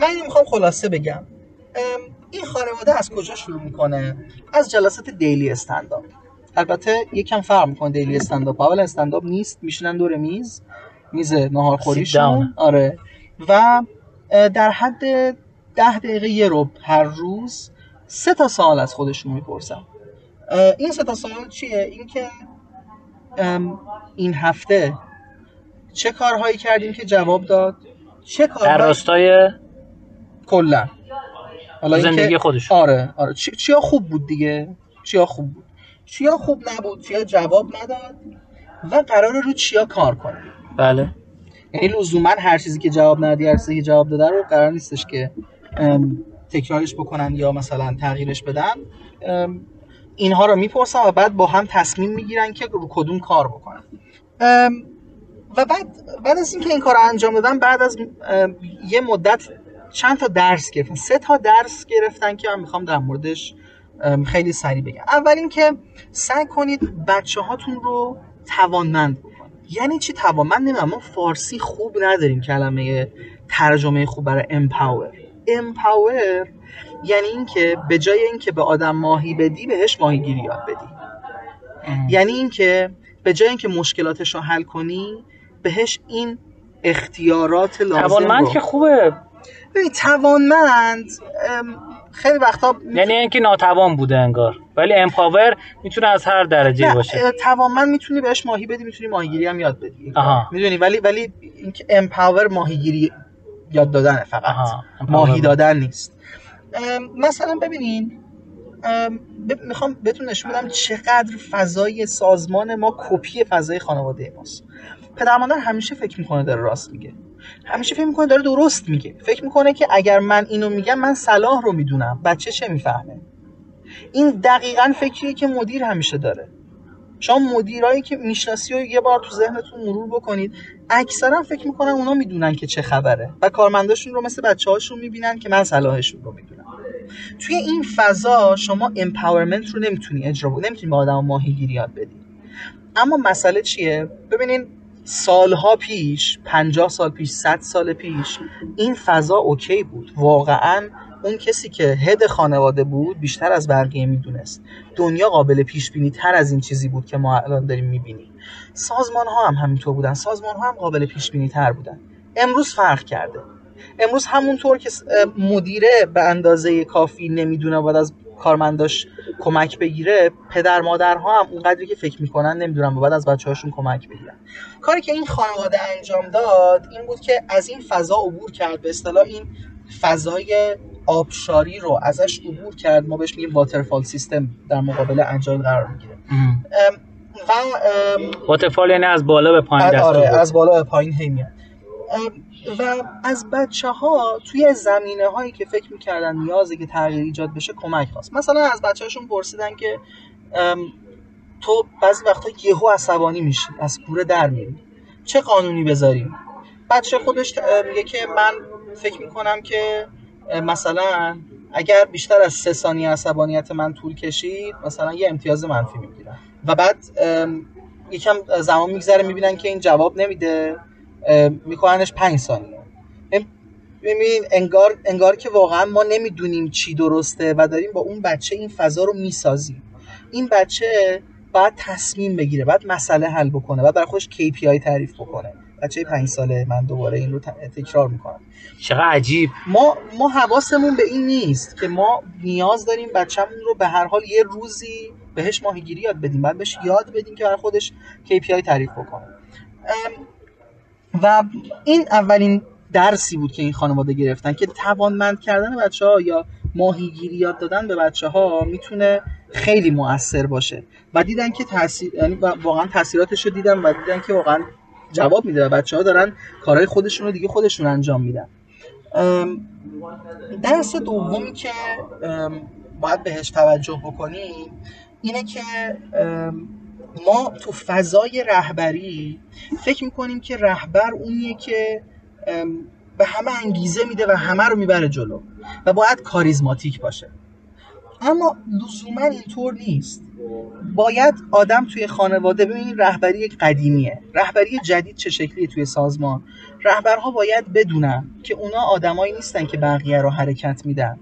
من اینو می‌خوام خلاصه بگم. این خانواده از کجا شروع می‌کنه؟ از جلسات daily standup البته یکم فرق می‌کنه daily standup اول standup نیست میشینن دور میز میز ناهارخوریشون. آره. و در حد ده دقیقه یه رب هر روز سه تا سوال از خودشون می‌پرسن. این سه تا سوال چیه؟ اینکه این هفته چه کارهایی کردیم که جواب داد؟ چه
کارهایی؟ در راستای
کلا.
حالا زندگی خودش.
آره آره. چیا خوب بود دیگه؟ چیا خوب بود؟ چیا خوب نبود؟ چیا جواب نداد؟ و قرار رو چیا کار کنه؟
بله.
یعنی لزوما هر چیزی که جواب ندی هر چیزی که جواب داده رو قرار نیستش که تکرارش بکنن یا مثلا تغییرش بدن. اینها رو می‌پرسن و بعد با هم تصمیم می‌گیرن که رو کدوم کار بکنن. و بعد بعد از اینکه این کار رو انجام دادن بعد از یه مدت چند تا درس گرفتن سه تا درس گرفتن که من می‌خوام در موردش خیلی سریع بگم. اول اینکه سعی کنید بچه هاتون رو توانمند یعنی چی توانمند؟ نمی‌دونم ما فارسی خوب نداریم کلمه ترجمه خوب برای امپاور امپاور یعنی اینکه به جای اینکه به آدم ماهی بدی بهش ماهیگیری یاد بدی. یعنی اینکه به جای اینکه مشکلاتش رو حل کنی بهش این اختیارات لازم
توانمند که خوبه.
ببین توانمند خیلی وقتا
یعنی اینکه ناتوان بوده انگار. ولی امپاور می‌تونه از هر درجه باشه.
توانمند می‌تونی بهش ماهی بدی می‌تونی ماهیگیری هم یاد بدی. می‌دونی ولی ولی اینکه امپاور ماهیگیری یاد دادن فقط. ماهی دادن نیست. مثلا ببینین می‌خوام بهتون نشون بدم چقدر فضای سازمان ما کپی فضای خانواده ماست. پدر مادر همیشه فکر می‌کنه داره راست میگه. همیشه فکر می‌کنه داره درست میگه. فکر می‌کنه که اگر من اینو میگم من صلاح رو می‌دونم. بچه چه می‌فهمه؟ این دقیقا فکریه که مدیر همیشه داره. شما مدیرایی که می‌شناسی و یه بار تو ذهنتون مرور بکنید اکثرا فکر می‌کنن اونا می‌دونن که چه خبره و کارمنداشون رو مثل بچه هاشون می‌بینن که من صلاحشون رو می‌دونم. توی این فضا شما امپاورمنت رو نمی‌تونی اجرا بود نمی‌تونی به آدم ماهیگیری یاد بدی. اما مسئله چیه؟ ببینین سالها پیش 50 سال پیش 100 سال پیش این فضا اوکی بود. واقعا اون کسی که هد خانواده بود بیشتر از بقیه می‌دونست. دنیا قابل پیش بینی تر از این چیزی بود که ما الان داریم می‌بینیم. سازمان ها هم همینطور بودن. سازمان ها هم قابل پیش بینی تر بودن. امروز فرق کرده. امروز همونطور که مدیره به اندازه کافی نمی‌دونه باید از کارمنداش کمک بگیره پدر مادرها هم اونقدری که فکر می‌کنن نمی‌دونن بعد از بچه هاشون کمک بگیرن. کاری که این خانواده انجام داد این بود که از این فضا عبور کرد. به اصطلاح این فضای آبشاری رو ازش عبور کرد. ما بهش میگیم واترفال سیستم در مقابل انجام قرار می‌گیره.
و واترفال یعنی از بالا به پایین دست
آره از بالا به پایین هی و از بچه ها توی زمینه هایی که فکر می‌کردن نیازه که تغییر ایجاد بشه کمک خواست. مثلا از بچه هاشون پرسیدن که تو بعضی وقتا یهو عصبانی میشی از کوره در میری. چه قانونی بذاریم؟ بچه خودش میگه که من فکر می‌کنم که مثلا اگر بیشتر از سه ثانیه عصبانیت من طول کشید مثلا یه امتیاز منفی می‌گیرن و بعد یکم زمان میگذره می‌بینن که این جواب نمیده. میکننش پنج ثانیه ببین انگار انگار که واقعا ما نمی‌دونیم چی درسته و داریم با اون بچه این فضا رو می‌سازیم. این بچه باید تصمیم بگیره باید مسئله حل بکنه باید برای خودش KPI تعریف بکنه. بچه پنج ساله من دوباره این رو تکرار می‌کنم.
چقدر عجیب.
ما ما حواسمون به این نیست که ما نیاز داریم بچه‌مون رو به هر حال یه روزی بهش ماهیگیری یاد بدیم. بعد بهش یاد بدیم که برای خودش KPI تعریف بکنه. و این اولین درسی بود که این خانواده گرفتن که توانمند کردن بچه ها یا ماهیگیری یاد دادن به بچه ها می‌تونه خیلی مؤثر باشه. و دیدن که تاثیر یعنی واقعا تاثیراتش رو دیدن و دیدن که واقعا جواب میده و بچه ها دارن کارهای خودشون رو دیگه خودشون انجام میدن. درس دومی که باید بهش توجه بکنیم اینه که ما تو فضای رهبری فکر می‌کنیم که رهبر اونیه که به همه انگیزه میده و همه رو می‌بره جلو و باید کاریزماتیک باشه. اما لزوما اینطور نیست. باید آدم توی خانواده ببینید رهبری قدیمیه. رهبری جدید چه شکلیه توی سازمان؟ رهبرها باید بدونن که اونا آدمایی نیستن که بقیه رو حرکت میدن.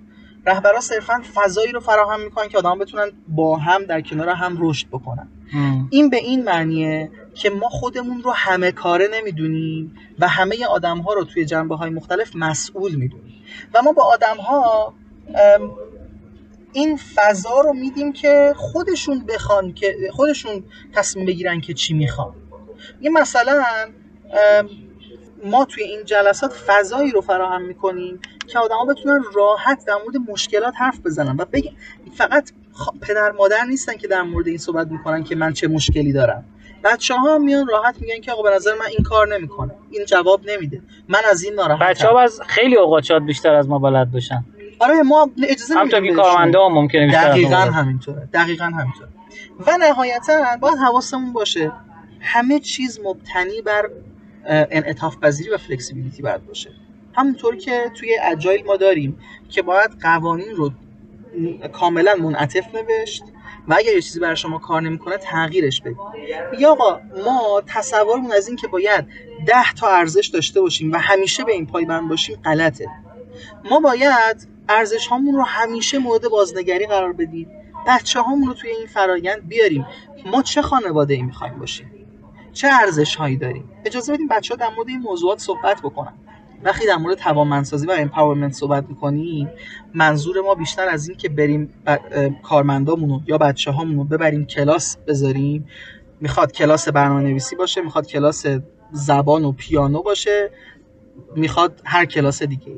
رهبرها صرفا فضایی رو فراهم می‌کنن که آدم بتونن با هم در کنار هم رشد بکنن. این به این معنیه که ما خودمون رو همه کاره نمی‌دونیم و همه آدم ها رو توی جنبه های مختلف مسئول می‌دونیم. و ما با آدم ها این فضا رو میدیم که خودشون بخوان که خودشون تصمیم بگیرن که چی می‌خوان. یه مثلا ما توی این جلسات فضایی رو فراهم می‌کنیم که آدما بتونن راحت در مورد مشکلات حرف بزنن و بگن فقط پدر مادر نیستن که در مورد این صحبت می‌کنن که من چه مشکلی دارم. بچه ها میان راحت میگن که آقا به نظر من این کار نمی‌کنه. این جواب نمیده. من از این ناراحتم
بچه ها از خیلی اوقات شاید بیشتر از ما بلد باشن.
آره ما اجازه
نمیدیم هم کارمنده هم ممکنه بیشتر
دقیقا همینطوره دقیقا همینطوره. و نهایتا باید حواسمون باشه همه چیز مبتنی بر انعطاف پذیری و فلکسیبیلیتی باید باشه. همونطور که توی اجایل ما داریم که باید قوانین رو کاملا منعطف نوشت و اگر یه چیزی برای شما کار نمی‌کنه تغییرش بدید. یا آقا ما تصورمون از این که باید ده تا ارزش داشته باشیم و همیشه به این پایبند باشیم غلطه. ما باید ارزش هامون رو همیشه مورد بازنگری قرار بدیم. بچه هامون رو توی این فرایند بیاریم. ما چه خانواده ای می‌خوایم باشیم؟ چه ارزش هایی داریم؟ اجازه بدیم بچه ها در مورد این موضوعات صحبت بکنن. وقتی در مورد توانمندسازی و empowerment صحبت می‌کنیم منظور ما بیشتر از این که بریم کارمندامون یا بچه هامون رو ببریم کلاس بذاریم. می‌خواد کلاس برنامه نویسی باشه می‌خواد کلاس زبان و پیانو باشه می‌خواد هر کلاس دیگه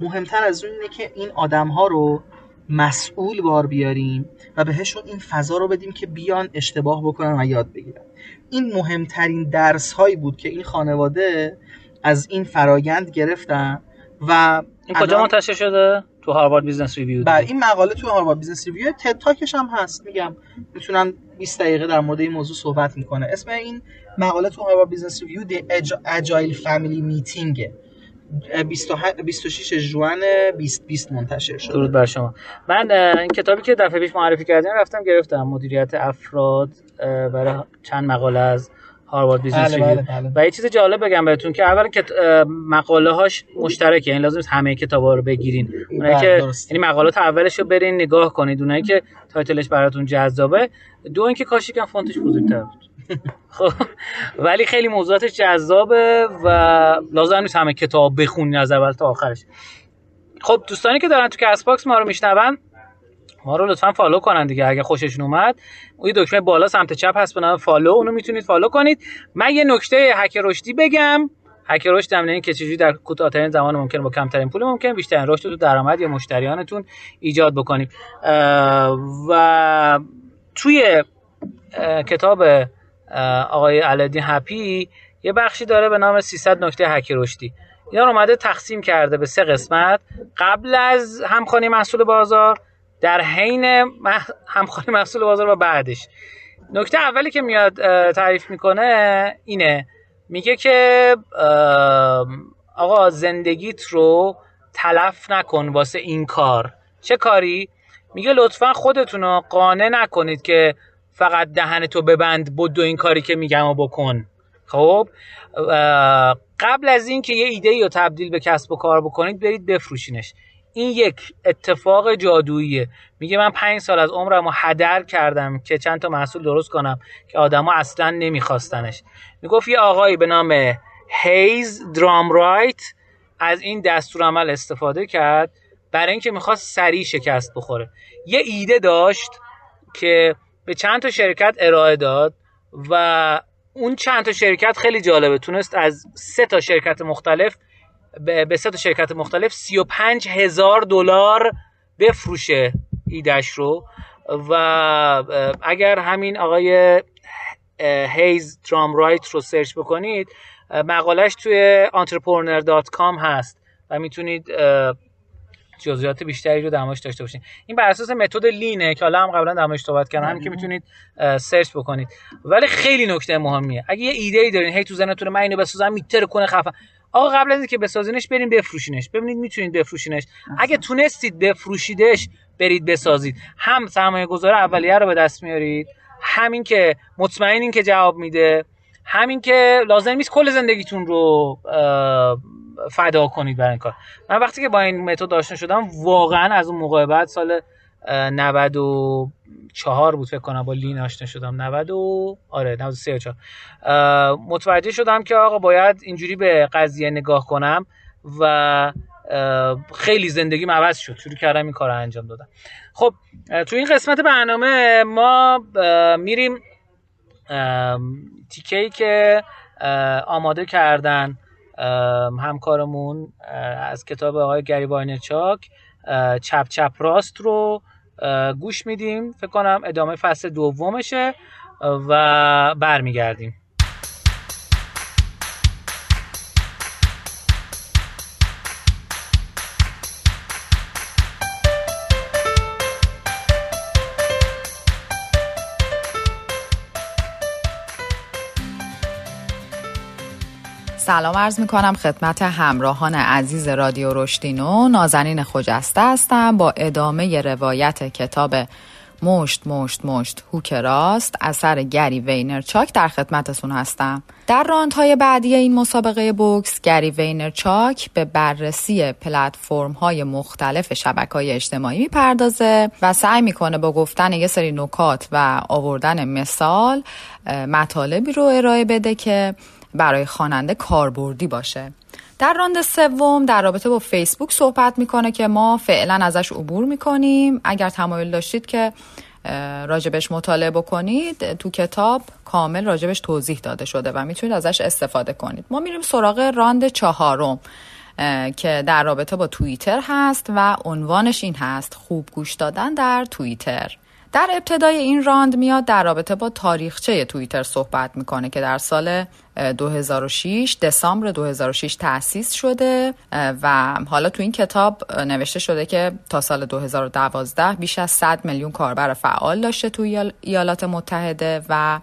مهمتر از اون اینه که این آدم ها رو مسئول بار بیاریم و بهشون این فضا رو بدیم که بیان اشتباه بکنن و یاد بگیرن. این مهمترین درس هایی بود که این خانواده از این فرایند گرفتن و
این کجا منتشر شده؟ تو Harvard Business Review
بله این مقاله تو Harvard Business Review، TED Talk ش هم هست میگم. می‌تونن 20 دقیقه در مورد این موضوع صحبت می‌کنه. اسم این مقاله تو Harvard Business Review، The Agile Family Meeting 26 ژوئن 2020 منتشر شد
درود بر شما. من این کتابی که دفعه پیش معرفی کردیم رفتم گرفتم. مدیریت افراد برای چند مقاله از Harvard Business بله بله بله. و یه چیز جالب بگم بهتون که اولا که مقاله هاش مشترکه این لازم همه کتابا رو بگیرین. اونایی بله، که یعنی مقالات اولش رو برین نگاه کنید. اونایی که title ش براتون جذابه. دو اینکه کاش یکم فونتش بزرگتر بود. [laughs] خب ولی خیلی موضوعاتش جذابه و لازم نیست همه کتاب بخونین از اول تا آخرش. خب دوستانی که دارن تو Castbox ما رو میشنون ما رو لطفا follow کنن دیگه. اگه خوششون اومد اون دکمه بالا سمت چپ هست به نام follow اونو می‌تونید follow کنید. من یه نکته هک رشدی بگم. هک رشد هم که چجوری در کوتاه‌ترین زمان ممکن با کمترین پول ممکن بیشترین رشد تو درآمد یا مشتریانتون ایجاد بکنید و توی کتاب آقای علدین هپی یه بخشی داره به نام 300 نکته هک رشدی. اینا رو اومده تقسیم کرده به سه قسمت. قبل از همخوانی محصول بازار در حین همخوانی محصول بازار و بعدش. نکته اولی که میاد تعریف می‌کنه اینه. میگه که آقا زندگیت رو تلف نکن واسه این کار. چه کاری؟ میگه لطفا خودتون رو قانع نکنید که فقط دهن تو ببند بدو این کاری که میگم و بکن. خب؟ قبل از اینکه یه ایده رو تبدیل به کسب و کار بکنید برید بفروشینش. این یک اتفاق جادوییه. میگه من پنج سال از عمرم رو هدر کردم که چند تا محصول درست کنم که آدما اصلا نمیخواستنش. می‌گفت یه آقایی به نام هیز درام رایت از این دستور عمل استفاده کرد برای اینکه می‌خواست سریع شکست بخوره. یه ایده داشت که به چند تا شرکت ارائه داد و اون چند تا شرکت خیلی جالبه. تونست از سه تا شرکت مختلف به سه شرکت مختلف 35 هزار دلار بفروشه ایدش رو. و اگر همین آقای هیز ترام رایت رو search بکنید مقالش توی entrepreneur.com هست و می‌تونید جزئیات بیشتری رو در موردش داشته باشین. این بر اساس متد lean ه که حالا هم قبلا در موردش صحبت کردم همین که می‌تونید search بکنید. ولی خیلی نکته مهمیه. اگه یه ایده ای دارین هی تو ذهنتون من اینو بسازم میترکونه خفن آقا قبل از اینکه بسازینش بریم بفروشینش. ببینید می‌تونید بفروشینش. اگه تونستید بفروشیدش برید بسازید. هم سرمایه گذار اولیه رو به دست میارید همین که مطمئنین که جواب میده همین که لازم نیست کل زندگیتون رو فدا کنید برای این کار. من وقتی که با این متد آشنا شدم واقعا از اون موقع بعد سال 94 بود فکر کنم با لین آشنا شدم. 90 و آره 93 4 متوجه شدم که آقا باید اینجوری به قضیه نگاه کنم و خیلی زندگیم عوض شد. شروع کردم این کار رو انجام دادم. خب تو این قسمت برنامه ما میریم تیکه که آماده کردن همکارمون از کتاب آقای گری چاک چپ چپ راست رو گوش میدیم. فکر کنم ادامه فصل دومشه و برمیگردیم.
سلام عرض می کنم خدمت همراهان عزیز رادیو رشدینو نازنین خجسته هستم با ادامه روایت کتاب مشت مشت مشت هوک راست اثر گری وینرچاک در خدمتتون هستم. در راندهای بعدی این مسابقه بوکس گری وینرچاک به بررسی پلتفرم های مختلف شبکه های اجتماعی می‌پردازه و سعی می‌کنه با گفتن یه سری نکات و آوردن مثال مطالبی رو ارائه بده که برای خواننده کاربردی باشه. در راند سوم در رابطه با فیسبوک صحبت می‌کنه که ما فعلا ازش عبور می‌کنیم. اگر تمایل داشتید که راجبش مطالعه بکنید تو کتاب کامل راجبش توضیح داده شده و می‌تونید ازش استفاده کنید. ما میریم سراغ راند چهارم که در رابطه با توییتر هست و عنوانش این هست خوب گوش دادن در توییتر. در ابتدای این راند میاد در رابطه با تاریخچه توییتر صحبت می‌کنه که در سال 2006 دسامبر 2006 تأسیس شده و حالا تو این کتاب نوشته شده که تا سال 2012 بیش از 100 میلیون کاربر فعال داشته تو ایالات متحده و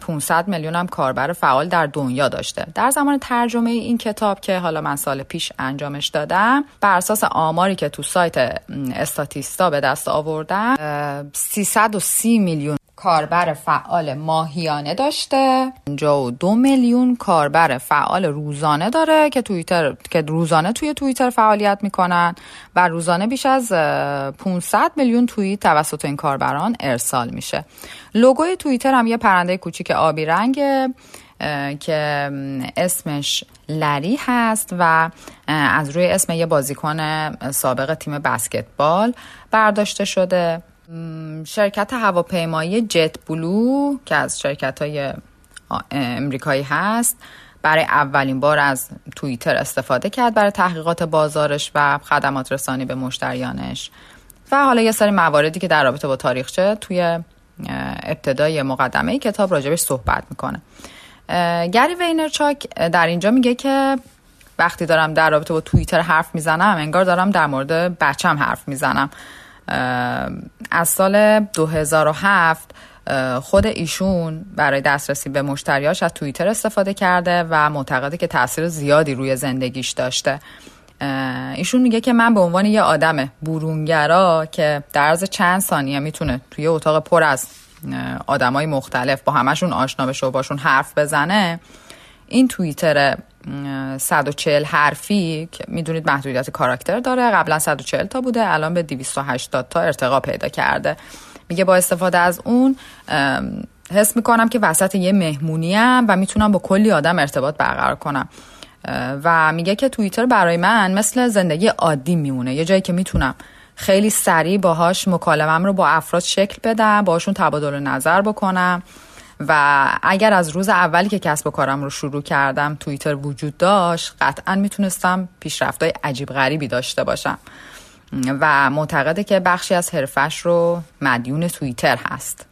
500 میلیون هم کاربر فعال در دنیا داشته. در زمان ترجمه این کتاب که حالا من سال پیش انجامش دادم بر اساس آماری که تو سایت استاتیستا به دست آوردم 330 میلیون کاربر فعال ماهیانه داشته. دو میلیون کاربر فعال روزانه داره که توییتر که روزانه توی توییتر فعالیت می‌کنن و روزانه بیش از 500 میلیون توییت توسط این کاربران ارسال میشه. لوگوی توییتر هم یه پرنده کوچیک آبی رنگه که اسمش لری هست و از روی اسم یه بازیکن سابق تیم بسکتبال برداشته شده. شرکت هواپیمایی جت بلو که از شرکت های امریکایی هست برای اولین بار از توییتر استفاده کرد برای تحقیقات بازارش و خدمات رسانی به مشتریانش. و حالا یه سری مواردی که در رابطه با تاریخچه توی ابتدای مقدمه کتاب راجبش صحبت می‌کنه. گری وینرچاک در اینجا میگه که وقتی دارم در رابطه با توییتر حرف می‌زنم انگار دارم در مورد بچم حرف می‌زنم. از سال 2007 خود ایشون برای دسترسی به مشتریاش از توییتر استفاده کرده و معتقده که تاثیر زیادی روی زندگیش داشته. ایشون میگه که من به عنوان یه آدم برونگرا که در از چند ثانیه می‌تونه توی اتاق پر از آدمای مختلف با همشون آشنا بشه و باشون حرف بزنه این توییتر 140 حرفی که می‌دونید محدودیت کاراکتر داره. قبلا 140 تا بوده الان به 280 تا ارتقا پیدا کرده. میگه با استفاده از اون حس می‌کنم که وسط یه مهمونی و می‌تونم با کلی آدم ارتباط برقرار کنم. و میگه که توییتر برای من مثل زندگی عادی میمونه. یه جایی که می‌تونم خیلی سریع باهاش مکالمم رو با افراد شکل بدم باشون تبادل نظر بکنم. و اگر از روز اولی که کسب و کارم رو شروع کردم توییتر وجود داشت قطعا می‌تونستم پیشرفتهای عجیب غریبی داشته باشم. و معتقده که بخشی از حرفش رو مدیون توییتر هست.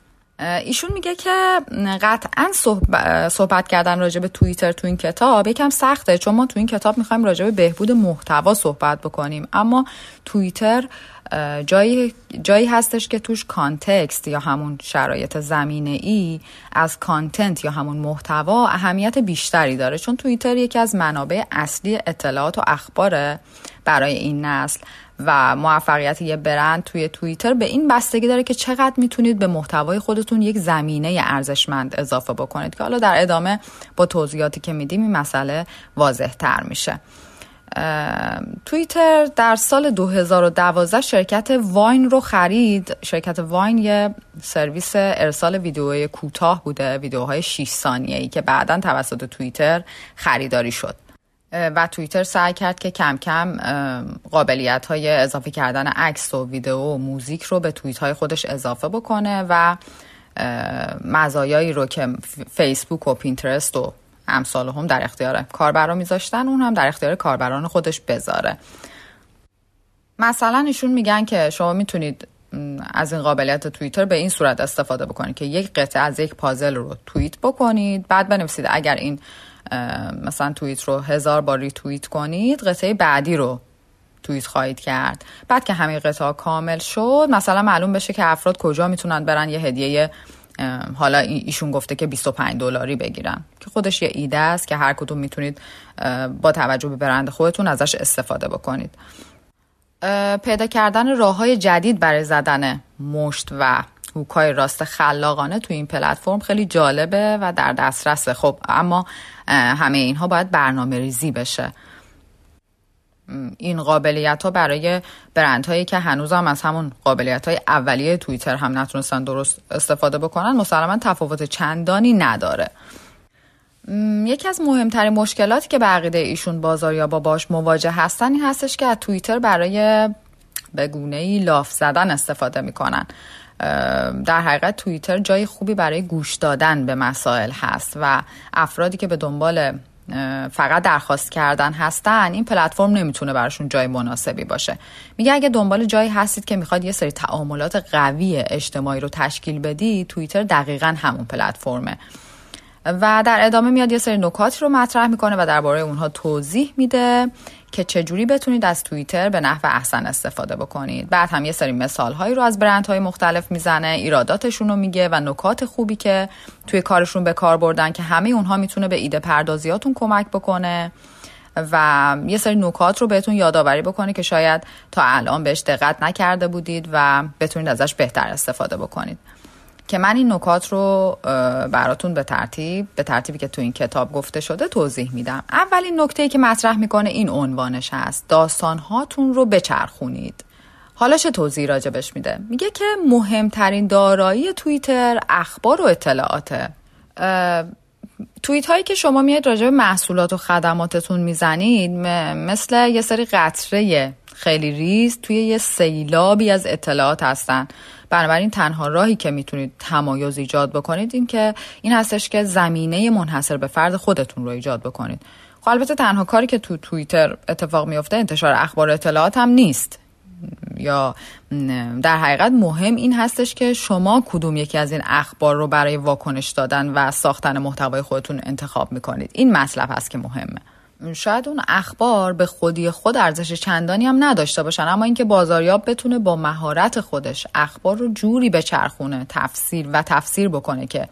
ایشون میگه که قطعا صحبت کردن راجع به توییتر تو این کتاب یکم سخته چون ما تو این کتاب می‌خوایم راجع به بهبود محتوا صحبت بکنیم. اما توییتر جایی, جایی هستش که توش context یا همون شرایط زمینه ای از content یا همون محتوا اهمیت بیشتری داره چون توییتر یکی از منابع اصلی اطلاعات و اخباره برای این نسل و موفقیت یه برند توی توییتر به این بستگی داره که چقدر می‌تونید به محتوای خودتون یک زمینه ارزشمند اضافه بکنید که حالا در ادامه با توضیحاتی که میدیم این مسئله واضح تر میشه. توییتر در سال 2012 شرکت واین رو خرید. شرکت واین یه سرویس ارسال ویدیوهای کوتاه بوده ویدیوهای 6 ثانیه ای که بعدا توسط توییتر خریداری شد. و توییتر سعی کرد که کم کم قابلیت های اضافه کردن عکس و ویدیو و موزیک رو به توییت های خودش اضافه بکنه و مزایایی رو که فیسبوک و پینترست و امثال هم در اختیار کاربران میذاشتن اون هم در اختیار کاربران خودش بذاره. مثلا ایشون میگن که شما می‌تونید از این قابلیت توییتر به این صورت استفاده بکنید که یک قطعه از یک پازل رو توییت بکنید. بعد بنویسید اگر این مثلا توییت رو هزار بار ریتوییت کنید قطعه بعدی رو توییت خواهید کرد. بعد که همه قطعه کامل شد مثلا معلوم بشه که افراد کجا می‌تونن برن یه هدیه حالا ایشون گفته که 25 دلاری بگیرن که خودش یه ایده است که هر کدوم می‌تونید با توجه به برند خودتون ازش استفاده بکنید. پیدا کردن راه های جدید برای زدن مشت و هوکای راست خلاقانه تو این پلتفرم خیلی جالبه و در دسترسه خب اما همه اینها باید برنامه ریزی بشه. این قابلیت ها برای برند هایی که هنوز هم از همون قابلیت های اولیه توییتر هم نتونستن درست استفاده بکنن مسلما تفاوت چندانی نداره. یکی از مهمترین مشکلاتی که به عقیده ایشون با باش مواجه هستن این هستش که از توییتر برای به گونه ای لاف زدن استفاده می‌کنن. در حقیقت توییتر جای خوبی برای گوش دادن به مسائل هست و افرادی که به دنبال فقط درخواست کردن هستن این پلتفرم نمی‌تونه براشون جای مناسبی باشه. میگه اگه دنبال جایی هستید که می‌خواد یه سری تعاملات قوی اجتماعی رو تشکیل بدی توییتر دقیقا همون پلتفرمه. و در ادامه میاد یه سری نکاتی رو مطرح می‌کنه و درباره اونها توضیح میده. که چجوری بتونید از توییتر به نحو احسن استفاده بکنید. بعد هم یه سری مثال هایی رو از برند های مختلف می‌زنه ایراداتشون رو میگه و نکات خوبی که توی کارشون به کار بردن که همه اونها می‌تونه به ایده پردازیاتون کمک بکنه و یه سری نکات رو بهتون یادآوری بکنه که شاید تا الان بهش دقت نکرده بودید و بتونید ازش بهتر استفاده بکنید. که من این نکات رو براتون به ترتیب به ترتیبی که تو این کتاب گفته شده توضیح میدم. اولین نکته ای که مطرح می‌کنه این عنوانش هست. داستان هاتون رو بچرخونید. حالا چه توضیح راجبش میده؟ میگه که مهمترین دارایی توییتر اخبار و اطلاعاته. توییت هایی که شما میاد راجع به محصولات و خدماتتون می‌زنید مثل یه سری قطره خیلی ریز توی یه سیلابی از اطلاعات هستن. بنابراین تنها راهی که می‌تونید تمایز ایجاد بکنید این که این هستش که زمینه منحصر به فرد خودتون رو ایجاد بکنید. خب البته تنها کاری که تو توییتر اتفاق میفته انتشار اخبار اطلاعات هم نیست. یا در حقیقت مهم این هستش که شما کدوم یکی از این اخبار رو برای واکنش دادن و ساختن محتوای خودتون انتخاب می‌کنید. این مطلب هست که مهمه. شاید اون اخبار به خودی خود ارزش چندانی هم نداشته باشن اما اینکه بازاریاب بتونه با مهارت خودش اخبار رو جوری به چرخونه تفسیر و تفسیر بکنه که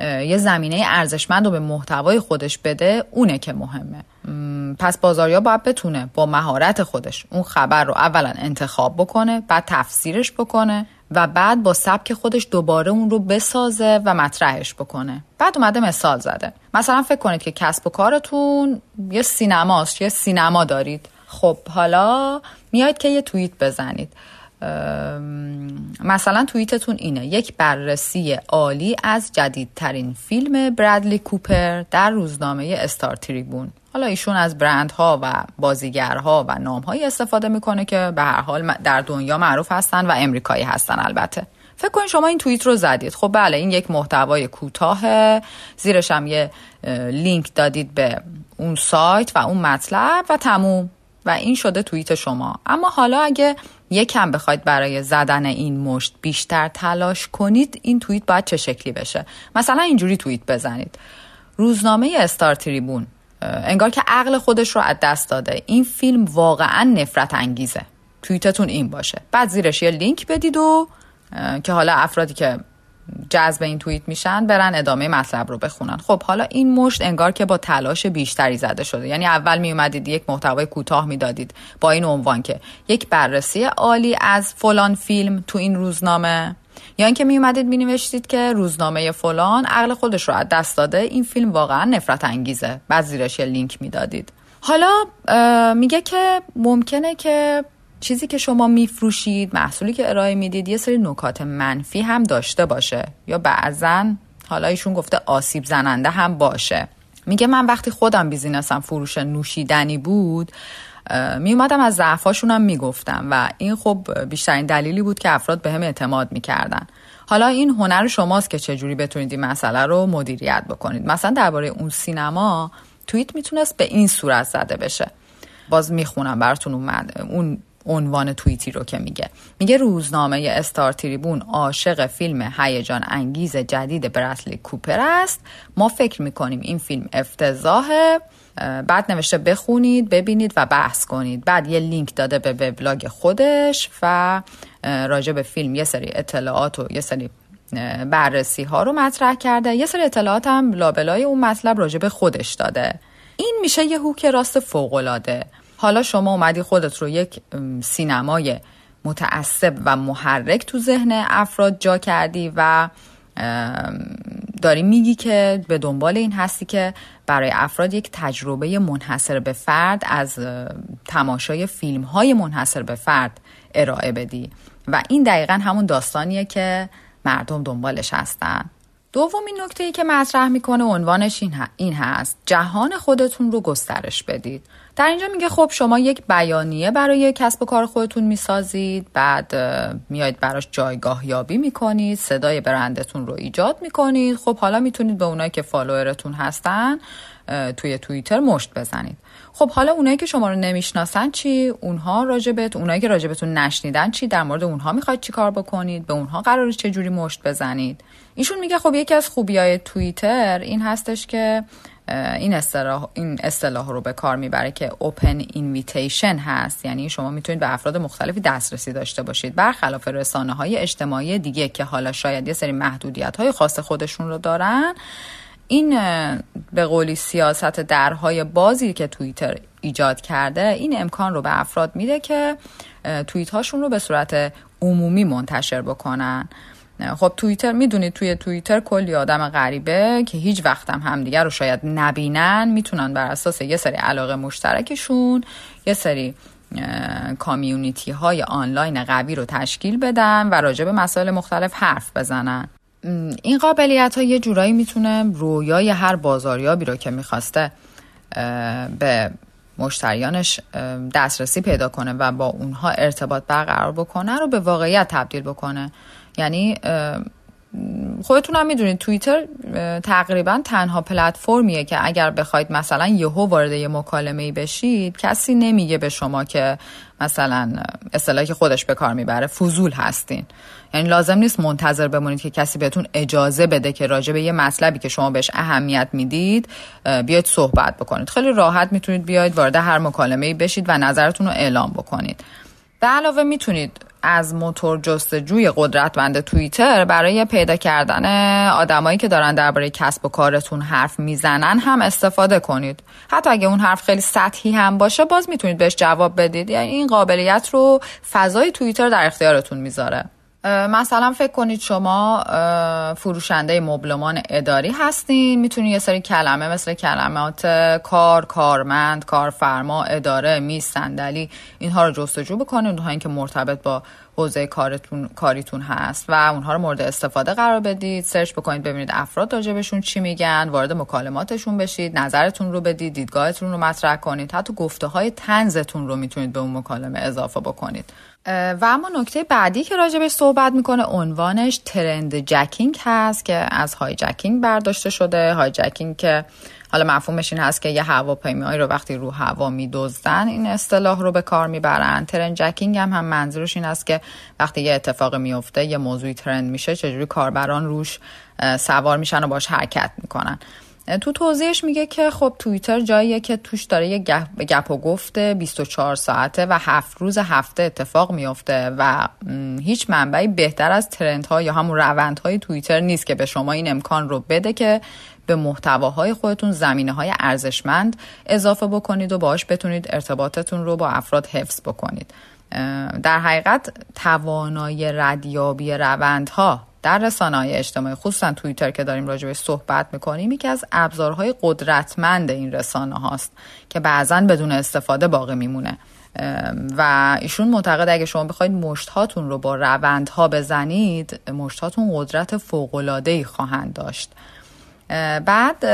یه زمینه ارزشمند رو به محتوای خودش بده اونه که مهمه. پس بازاریاب باید بتونه با مهارت خودش اون خبر رو اولا انتخاب بکنه بعد تفسیرش بکنه. و بعد با سبک خودش دوباره اون رو بسازه و مطرحش بکنه. بعد اومده مثال زده. مثلا فکر کنید که کسب و کارتون یه سینماست یه سینما دارید. خب حالا میاید که یه توییت بزنید. مثلا توییتتون اینه. یک بررسی عالی از جدیدترین فیلم برادلی کوپر در روزنامه استار تریبون. حالا ایشون از برندها و بازیگرها و نامهایی استفاده می‌کنه که به هر حال در دنیا معروف هستن و امریکایی هستن البته. فکر کنید شما این توییت رو زدید. خب بله این یک محتوای کوتاه. زیرش هم یه لینک دادید به اون سایت و اون مطلب و تموم. و این شده توییت شما. اما حالا اگه یکم بخواید برای زدن این مشت بیشتر تلاش کنید این توییت باید چه شکلی بشه؟ مثلا اینجوری توییت بزنید. روزنامه استار تریبون انگار که عقل خودش رو از دست داده. این فیلم واقعا نفرت انگیزه. توییتتون این باشه. بعد زیرش یه لینک بدید و که حالا افرادی که جذب این توییت میشن برن ادامه مطلب رو بخونن. خب حالا این مشت انگار که با تلاش بیشتری زده شده. یعنی اول می اومدید یک محتوای کوتاه می‌دادید با این عنوان که یک بررسی عالی از فلان فیلم تو این روزنامه. یا اینکه می اومدید می نوشتید که روزنامه فلان عقل خودش رو از دست داده این فیلم واقعا نفرت انگیزه. بعد زیرش لینک می‌دادید. حالا میگه که ممکنه که چیزی که شما میفروشید محصولی که ارائه می‌دید یه سری نکات منفی هم داشته باشه. یا بعضا حالا ایشون گفته آسیب زننده هم باشه. میگه من وقتی خودم بیزینسم فروش نوشیدنی بود می اومدم از ضعفاشون می‌گفتم و این خب بیشترین دلیلی بود که افراد به هم اعتماد می‌کردن. حالا این هنر شماست که چجوری بتونید این مسئله رو مدیریت بکنید. مثلا درباره اون سینما توییت می‌تونست به این صورت زده بشه. باز می‌خونم براتون اون عنوان توییتی رو که میگه. میگه روزنامه استار تریبون عاشق فیلم هیجان انگیز جدید برسلی کوپر است. ما فکر می‌کنیم این فیلم افتضاحه بعد نوشته بخونید ببینید و بحث کنید. بعد یه لینک داده به وبلاگ خودش و راجع به فیلم یه سری اطلاعات و یه سری بررسی ها رو مطرح کرده. یه سری اطلاعات هم لابلای اون مطلب راجع به خودش داده. این میشه یه هوک راست فوقالعاده. حالا شما اومدی خودت رو یک سینمای متعصب و محرک تو ذهن افراد جا کردی و داری میگی که به دنبال این هستی که برای افراد یک تجربه منحصر به فرد از تماشای فیلم های منحصر به فرد ارائه بدی. و این دقیقا همون داستانیه که مردم دنبالش هستن. دومین نکته ای که مطرح می‌کنه عنوانش این, این هست. جهان خودتون رو گسترش بدید. در اینجا میگه خب شما یک بیانیه برای کسب و کار خودتون می‌سازید بعد میایید براش جایگاه یابی می‌کنید صدای برندتون رو ایجاد می‌کنید. خب حالا می‌تونید به اونایی که follower تون هستن توی توییتر مشت بزنید. خب حالا اونایی که شما رو نمی‌شناسن چی؟ اونها راجبت اونایی که راجبتون نشنیدن چی؟ در مورد اونها می‌خواید چی کار بکنید؟ به اونها قرار چه جوری مشت بزنید؟ ایشون میگه خب یکی از خوبی های توییتر این هستش که این اصطلاح این اصطلاح رو به کار می‌بره که open invitation هست. یعنی شما می‌تونید به افراد مختلفی دسترسی داشته باشید. برخلاف رسانه های اجتماعی دیگه که حالا شاید یه سری محدودیت های خاص خودشون رو دارن این به قولی سیاست درهای بازی که توییتر ایجاد کرده این امکان رو به افراد میده که توییت هاشون رو به صورت عمومی منتشر بکنن. خب توییتر می‌دونید توی توییتر کلی آدم غریبه که هیچ وقتم هم همدیگر رو شاید نبینن. می‌تونن بر اساس یه سری علاقه مشترکشون یه سری کامیونیتی های آنلاین قوی رو تشکیل بدن و راجع به مسائل مختلف حرف بزنن. این قابلیت ها یه جورایی می‌تونه رویای هر بازاریابی رو که می‌خواسته به مشتریانش دسترسی پیدا کنه و با اونها ارتباط برقرار بکنه رو به واقعیت تبدیل بکنه. یعنی خودتون هم می‌دونید توییتر تقریبا تنها پلتفرمیه که اگر بخواید مثلا یهو وارد یه مکالمه ای بشید کسی نمیگه به شما که مثلا اصطلاحی که خودش به کار می‌بره فضول هستین. یعنی لازم نیست منتظر بمونید که کسی بهتون اجازه بده که راجع به یه مطلبی که شما بهش اهمیت می‌دید بیاید صحبت بکنید. خیلی راحت می‌تونید بیاید وارد هر مکالمه ای بشید و نظرتون رو اعلام بکنید. به علاوه می‌تونید از موتور جستجوی قدرتمند توییتر برای پیدا کردن آدمایی که دارن درباره کسب و کارتون حرف می‌زنن هم استفاده کنید. حتی اگه اون حرف خیلی سطحی هم باشه باز می‌تونید بهش جواب بدید. یعنی این قابلیت رو فضای توییتر در اختیارتون می‌ذاره. مثلا فکر کنید شما فروشنده مبلمان اداری هستین می‌تونید یه سری کلمه مثل کلمات کار کارمند کارفرما اداره میز صندلی اینها رو جستجو بکنید اونها که مرتبط با حوزه کارتون کاریتون هست و اونها رو مورد استفاده قرار بدید. سرچ بکنید ببینید افراد راجبشون چی میگن وارد مکالماتشون بشید نظرتون رو بدید دیدگاهتون رو مطرح کنید. حتی گفته های تنزتون رو می‌تونید به اون مکالمه اضافه بکنید. و اما نکته بعدی که راجبش صحبت می‌کنه عنوانش ترند جکینگ هست که از های جکینگ برداشته شده. های جکینگ که حالا مفهومش این هست که یه هواپیمایی رو وقتی رو هوا میدزدن این اصطلاح رو به کار می‌برن. ترند جکینگ هم هم منظورش این است که وقتی یه اتفاق میفته یه موضوعی ترند میشه چجوری کاربران روش سوار میشن و باش حرکت می‌کنن. تو توضیحش میگه که خب توییتر جاییه که توش داره یه گپ و گفت 24 ساعته و هفت روز هفته اتفاق میفته و هیچ منبعی بهتر از ترند ها یا همون روند های توییتر نیست که به شما این امکان رو بده که به محتواهای خودتون زمینه های ارزشمند اضافه بکنید و باش بتونید ارتباطتون رو با افراد حفظ بکنید. در حقیقت توانایی ردیابی روندها در رسانه های اجتماعی خصوصا توییتر که داریم راجع صحبت می‌کنیم یکی از ابزارهای قدرتمند این رسانه هاست که بعضا بدون استفاده باقی میمونه. و ایشون معتقد اگه شما بخواید مشتهاتون رو با روندها بزنید مشتهاتون قدرت فوق‌العاده‌ای خواهند داشت. بعد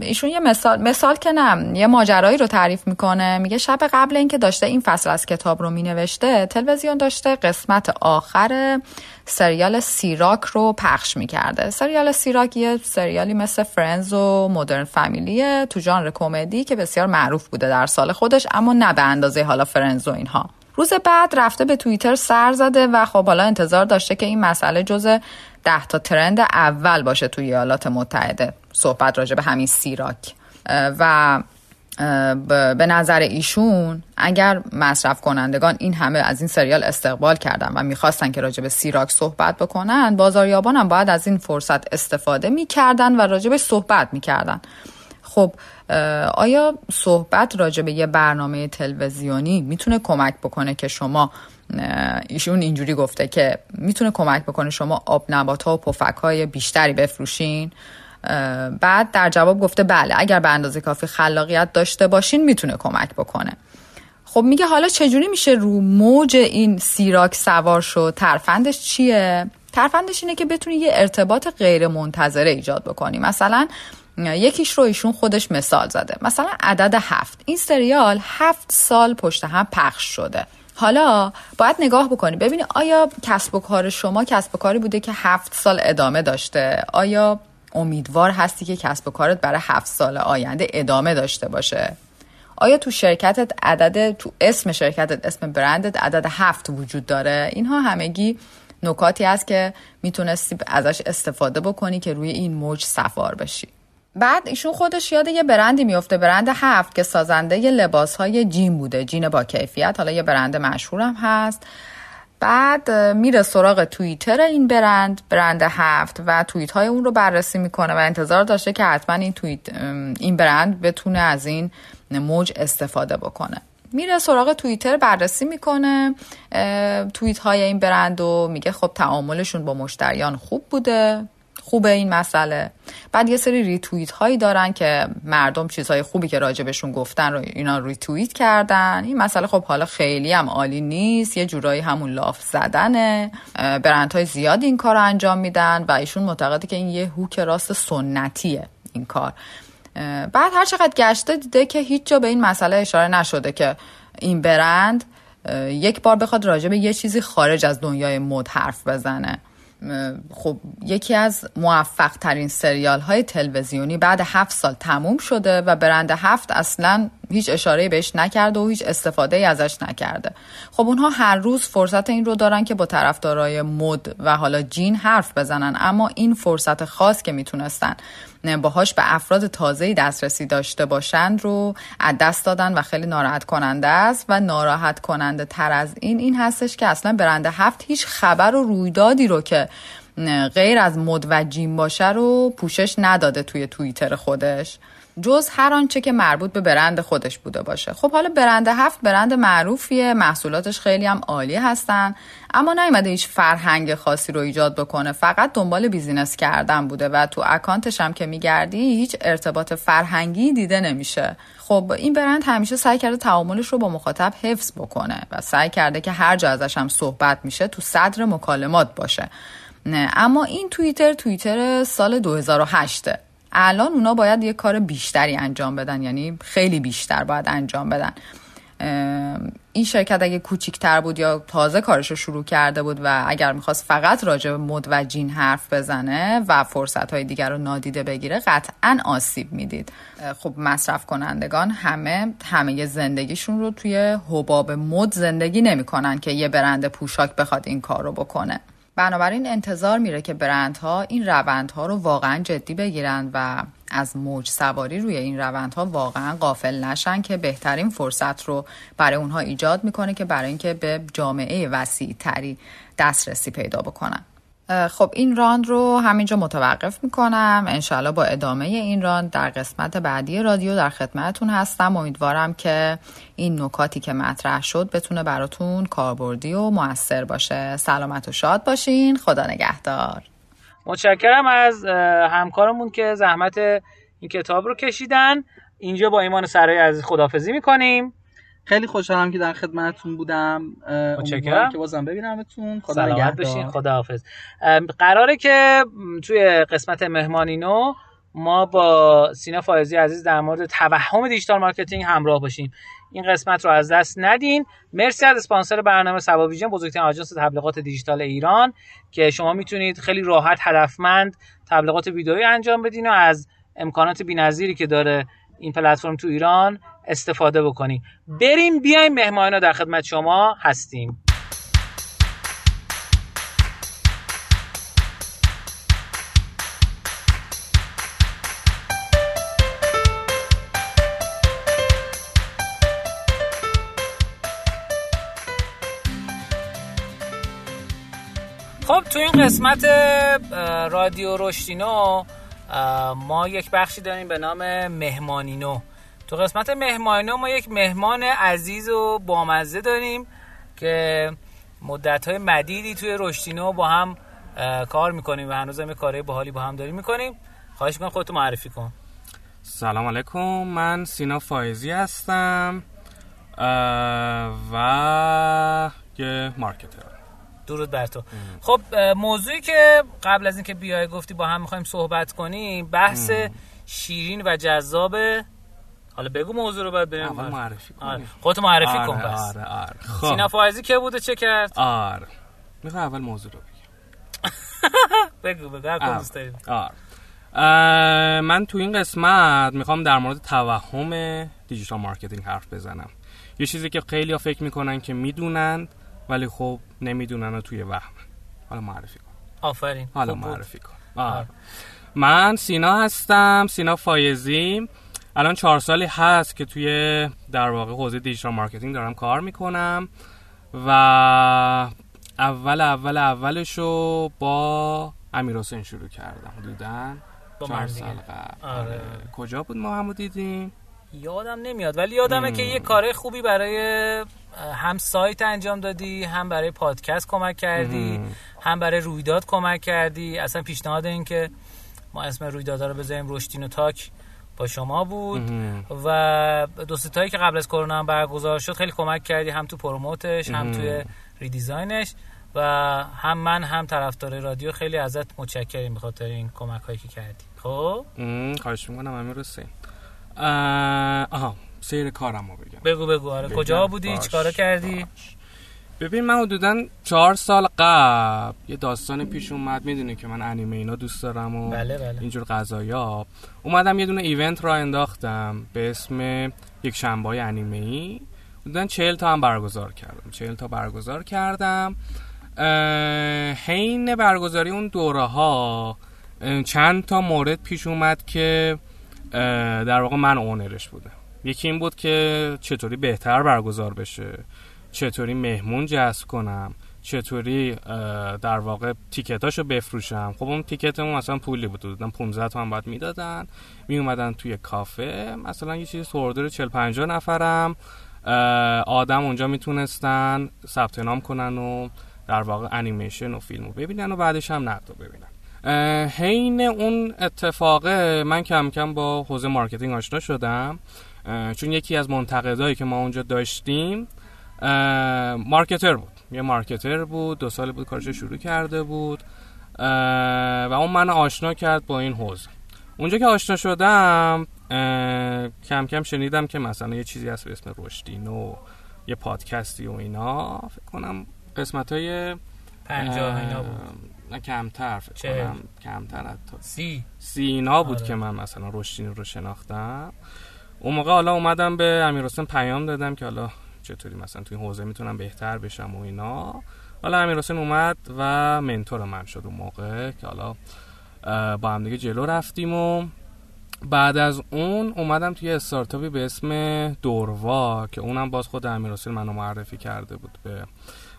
ایشون یه مثال مثال که نه یه ماجرایی رو تعریف می‌کنه. میگه شب قبل اینکه داشته این فصل از کتاب رو مینوشته تلویزیون داشته قسمت آخر سریال سیراک رو پخش می‌کرده. سریال سیراک یه سریالی مثل فرنز و مدرن فامیلیه تو ژانر کمدی که بسیار معروف بوده در سال خودش اما نه به اندازه حالا فرنز و اینها. روز بعد رفته به توییتر سر زده و خب حالا انتظار داشته که این مسئله جز ده تا ترند اول باشه توی ایالات متحده. صحبت راجع به همین سیراک. و به نظر ایشون اگر مصرف کنندگان این همه از این سریال استقبال کردن و می‌خواستن که راجع به سیراک صحبت بکنن بازاریابان هم باید از این فرصت استفاده می‌کردن و راجع صحبت می‌کردن. خب آیا صحبت راجع به یه برنامه تلویزیونی می‌تونه کمک بکنه که شما ایشون اینجوری گفته که می‌تونه کمک بکنه شما آب نبات ها و پفک های بیشتری بفروشین. بعد در جواب گفته بله اگر به اندازه کافی خلاقیت داشته باشین می‌تونه کمک بکنه. خب میگه حالا چجوری میشه رو موج این سیراک سوار شد؟ ترفندش چیه؟ ترفندش اینه که بتونی یه ارتباط غیر منتظره ایجاد بکنی. مثلا یکیش رو ایشون خودش مثال زده. مثلا عدد هفت. این سریال هفت سال پشت هم پخش شده. حالا باید نگاه بکنی. ببینی آیا کسب و کار شما کسب و کاری بوده که هفت سال ادامه داشته؟ آیا امیدوار هستی که کسب و کارت برای هفت سال آینده ادامه داشته باشه؟ آیا تو شرکتت عدد تو اسم شرکتت اسم برندت عدد هفت وجود داره؟ اینها همگی نکاتی است که می‌تونستی ازش استفاده بکنی که روی این موج سفار بشی. بعد ایشون خودش یاد یه برندی میفته برند هفت که سازنده یه لباس های جین بوده جین با کیفیت. حالا یه برند مشهورم هست. بعد میره سراغ توییتر این برند برند هفت و توییت های اون رو بررسی می‌کنه و انتظار داشته که حتما این توییت این برند بتونه از این موج استفاده بکنه. میره سراغ توییتر بررسی می‌کنه توییت های این برند و میگه خب تعاملشون با مشتریان خوب بوده. خوبه این مسئله. بعد یه سری ریتوییت هایی دارن که مردم چیزهای خوبی که راجبشون گفتن رو اینا ریتوییت کردن. این مسئله خب حالا خیلی هم عالی نیست. یه جورایی همون لاف زدنه. برندهای زیاد این کار رو انجام میدن و ایشون معتقده که این یه هوک راست سنتیه این کار. بعد هر چقدر گشته دیده که هیچ جا به این مسئله اشاره نشده که این برند یک بار بخواد راجع به یه چیزی خارج از دنیای مد حرف بزنه. خب یکی از موفق ترین سریال های تلویزیونی بعد هفت سال تموم شده و برند هفت اصلا هیچ اشاره بهش نکرده و هیچ استفاده ای ازش نکرده. خب اونها هر روز فرصت این رو دارن که با طرفدارای مد و حالا جین حرف بزنن اما این فرصت خاص که می‌تونستن باهاش به افراد تازه‌ای دسترسی داشته باشند رو از دست دادن و خیلی ناراحت کننده است و ناراحت کننده تر از این این هستش که اصلا برند هفت هیچ خبر و رویدادی رو که غیر از مد و جیم باشه رو پوشش نداده توی توییتر خودش. جز هر آنچه که مربوط به برند خودش بوده باشه. خب حالا برند هفت برند معروفیه محصولاتش خیلی هم عالی هستن اما نیومده هیچ فرهنگ خاصی رو ایجاد بکنه. فقط دنبال business کردن بوده و تو اکانتش هم که میگردی هیچ ارتباط فرهنگی دیده نمیشه. خب این برند همیشه سعی کرده تعاملش رو با مخاطب حفظ بکنه و سعی کرده که هر جا ازش هم صحبت میشه تو صدر مکالمات باشه. نه اما این توییتر توییتر سال 2008 الان اونا باید یه کار بیشتری انجام بدن یعنی خیلی بیشتر باید انجام بدن. این شرکت اگه کوچیکتر بود یا تازه کارش رو شروع کرده بود و اگر می‌خواست فقط راجع به مد و جین حرف بزنه و فرصت های دیگر رو نادیده بگیره قطعا آسیب می‌دید. خب مصرف کنندگان همه همه زندگیشون رو توی حباب مد زندگی نمی‌کنن که یه برند پوشاک بخواد این کار رو بکنه. بنابراین انتظار میره که برندها این روندها رو واقعا جدی بگیرن و از موج سواری روی این روندها واقعا قافل نشن که بهترین فرصت رو برای اونها ایجاد می‌کنه که برای اینکه به جامعه وسیع تری دسترسی پیدا بکنن. خب این راند رو همینجا متوقف می‌کنم. انشالله با ادامه این راند در قسمت بعدی رادیو در خدمتتون هستم. امیدوارم که این نکاتی که مطرح شد بتونه براتون کاربردی و موثر باشه. سلامت و شاد باشین. خدا نگهدار.
متشکرم از همکارمون که زحمت این کتاب رو کشیدن. اینجا با ایمان سرای عزیز خدافظی می‌کنیم.
خیلی خوشحالم که در خدمتتون بودم.
متشکرم.
که بازم ببینمتون.
خدا سلامت بشین خداحافظ. قراره که توی قسمت مهمانینو ما با سینا فایزی عزیز در مورد توهم digital marketing همراه باشیم. این قسمت رو از دست ندین. مرسی از اسپانسر برنامه صبا ویژن بزرگترین آژانس تبلیغات دیجیتال ایران که شما می‌تونید خیلی راحت هدفمند تبلیغات ویدئویی انجام بدین و از امکانات بی‌نظیری که داره این پلتفرم تو ایران استفاده بکنیم. بریم بیایم مهمانا در خدمت شما هستیم. خب تو این قسمت رادیو رشتینو ما یک بخشی داریم به نام مهمانینو. تو قسمت مهمانینو ما یک مهمان عزیز و بامزه داریم که مدت های مدیدی توی رشتینو با هم کار می‌کنیم و هنوز هم کارهای باحالی با هم داریم می‌کنیم. خواهش می‌کنم خودتو معرفی کن.
سلام علیکم. من سینا فایزی هستم و یه مارکتر.
درود بر تو. خب موضوعی که قبل از اینکه بیای گفتی با هم می‌خوایم صحبت کنیم بحث شیرین و جذاب حالا بگو موضوع رو بعد بریم.
معرفی کن.
آره. خودت معرفی
آره،
کن پس
آره آره.
خب. سینا فایزی که بوده؟ چه کرد؟
آره. می‌خوام اول موضوع رو
بگم [laughs] بگو بگو. هر دوست داریم.
آره من تو این قسمت می‌خوام در مورد توهم digital marketing حرف بزنم. یه چیزی که خیلی ها فکر می‌کنن که می‌دونن ولی خب نمی‌دونن و توی وهم. حالا معرفی کن.
آفرین.
حالا معرفی کن. آره. من سینا هستم سینا فایزی. الان چهار سالی هست که توی در واقع حوزه digital marketing دارم کار می‌کنم و اول اول اولشو با امیر حسین شروع کردم.
با
چهار سال قبل.
آره.
کجا بود ما همو دیدیم؟
یادم نمیاد. ولی یادمه که یه کار خوبی برای هم سایت انجام دادی هم برای پادکست کمک کردی هم برای رویداد کمک کردی. اصلا پیشنهاد این که ما اسم رویدادها رو بذاریم رشدین و تاک. با شما بود و دوستایی که قبل از کرونا هم برگزار شد خیلی کمک کردی هم تو پروموتش هم توی ریدیزاینش و هم من هم طرفدار رادیو خیلی ازت متشکریم به خاطر این کمک هایی که کردی. خب؟
خواهش می‌کنم امیر حسین. آها سیر کارم رو بگم.
بگو بگو. آره کجا بودی؟ چیکارا کردی؟
ببین من حدودا چهار سال قبل یه داستان پیش اومد می‌دونی که من انیمه اینا دوست دارم و
بله بله.
اینجور قضایا. اومدم یه دونه ایونت را انداختم به اسم یک شنبه انیمه ای حدودا چهل تا هم برگزار کردم. چهل تا برگزار کردم. حین برگزاری اون دوره ها چند تا مورد پیش اومد که در واقع من اونرش بودم. یکی این بود که چطوری بهتر برگزار بشه. چطوری مهمون جذب کنم؟ چطوری در واقع تیکتاشو بفروشم؟ خب اون تیکتمون مثلا پولی بود. دادن 15 تومن بعد می‌دادن. می اومدن توی کافه. مثلا یه چیزی سوردر 40 50 نفرم. آدم اونجا می‌تونستن ثبت نام کنن و در واقع انیمیشن و فیلمو ببینن و بعدش هم نقد ببینن. حین اون اتفاقه من کم کم با حوزه marketing آشنا شدم. چون یکی از منتقدایی که ما اونجا داشتیم marketer بود. یه marketer بود دو سال بود کارش شروع کرده بود. و اون من آشنا کرد با این حوزه. اونجا که آشنا شدم کم کم شنیدم که مثلا یه چیزی هست به اسم رشدینو یه پادکستی و اینا. فکر کنم قسمت های
پنجاه اینا بود.
نه کمتر فکر کنم. کمتر حتی.
سی.
سی اینا بود آره. که من مثلا رشدینو رو شناختم. اون موقع حالا اومدم به امیر پیام دادم که حالا چطوری مثلا توی حوزه می‌تونم بهتر بشم و اینا. حالا امیر حسین اومد و منتور من شد اون موقع که حالا با هم دیگه جلو رفتیم و بعد از اون اومدم توی استارتاپی به اسم دوروا که اونم باز خود امیر حسین منو معرفی کرده بود به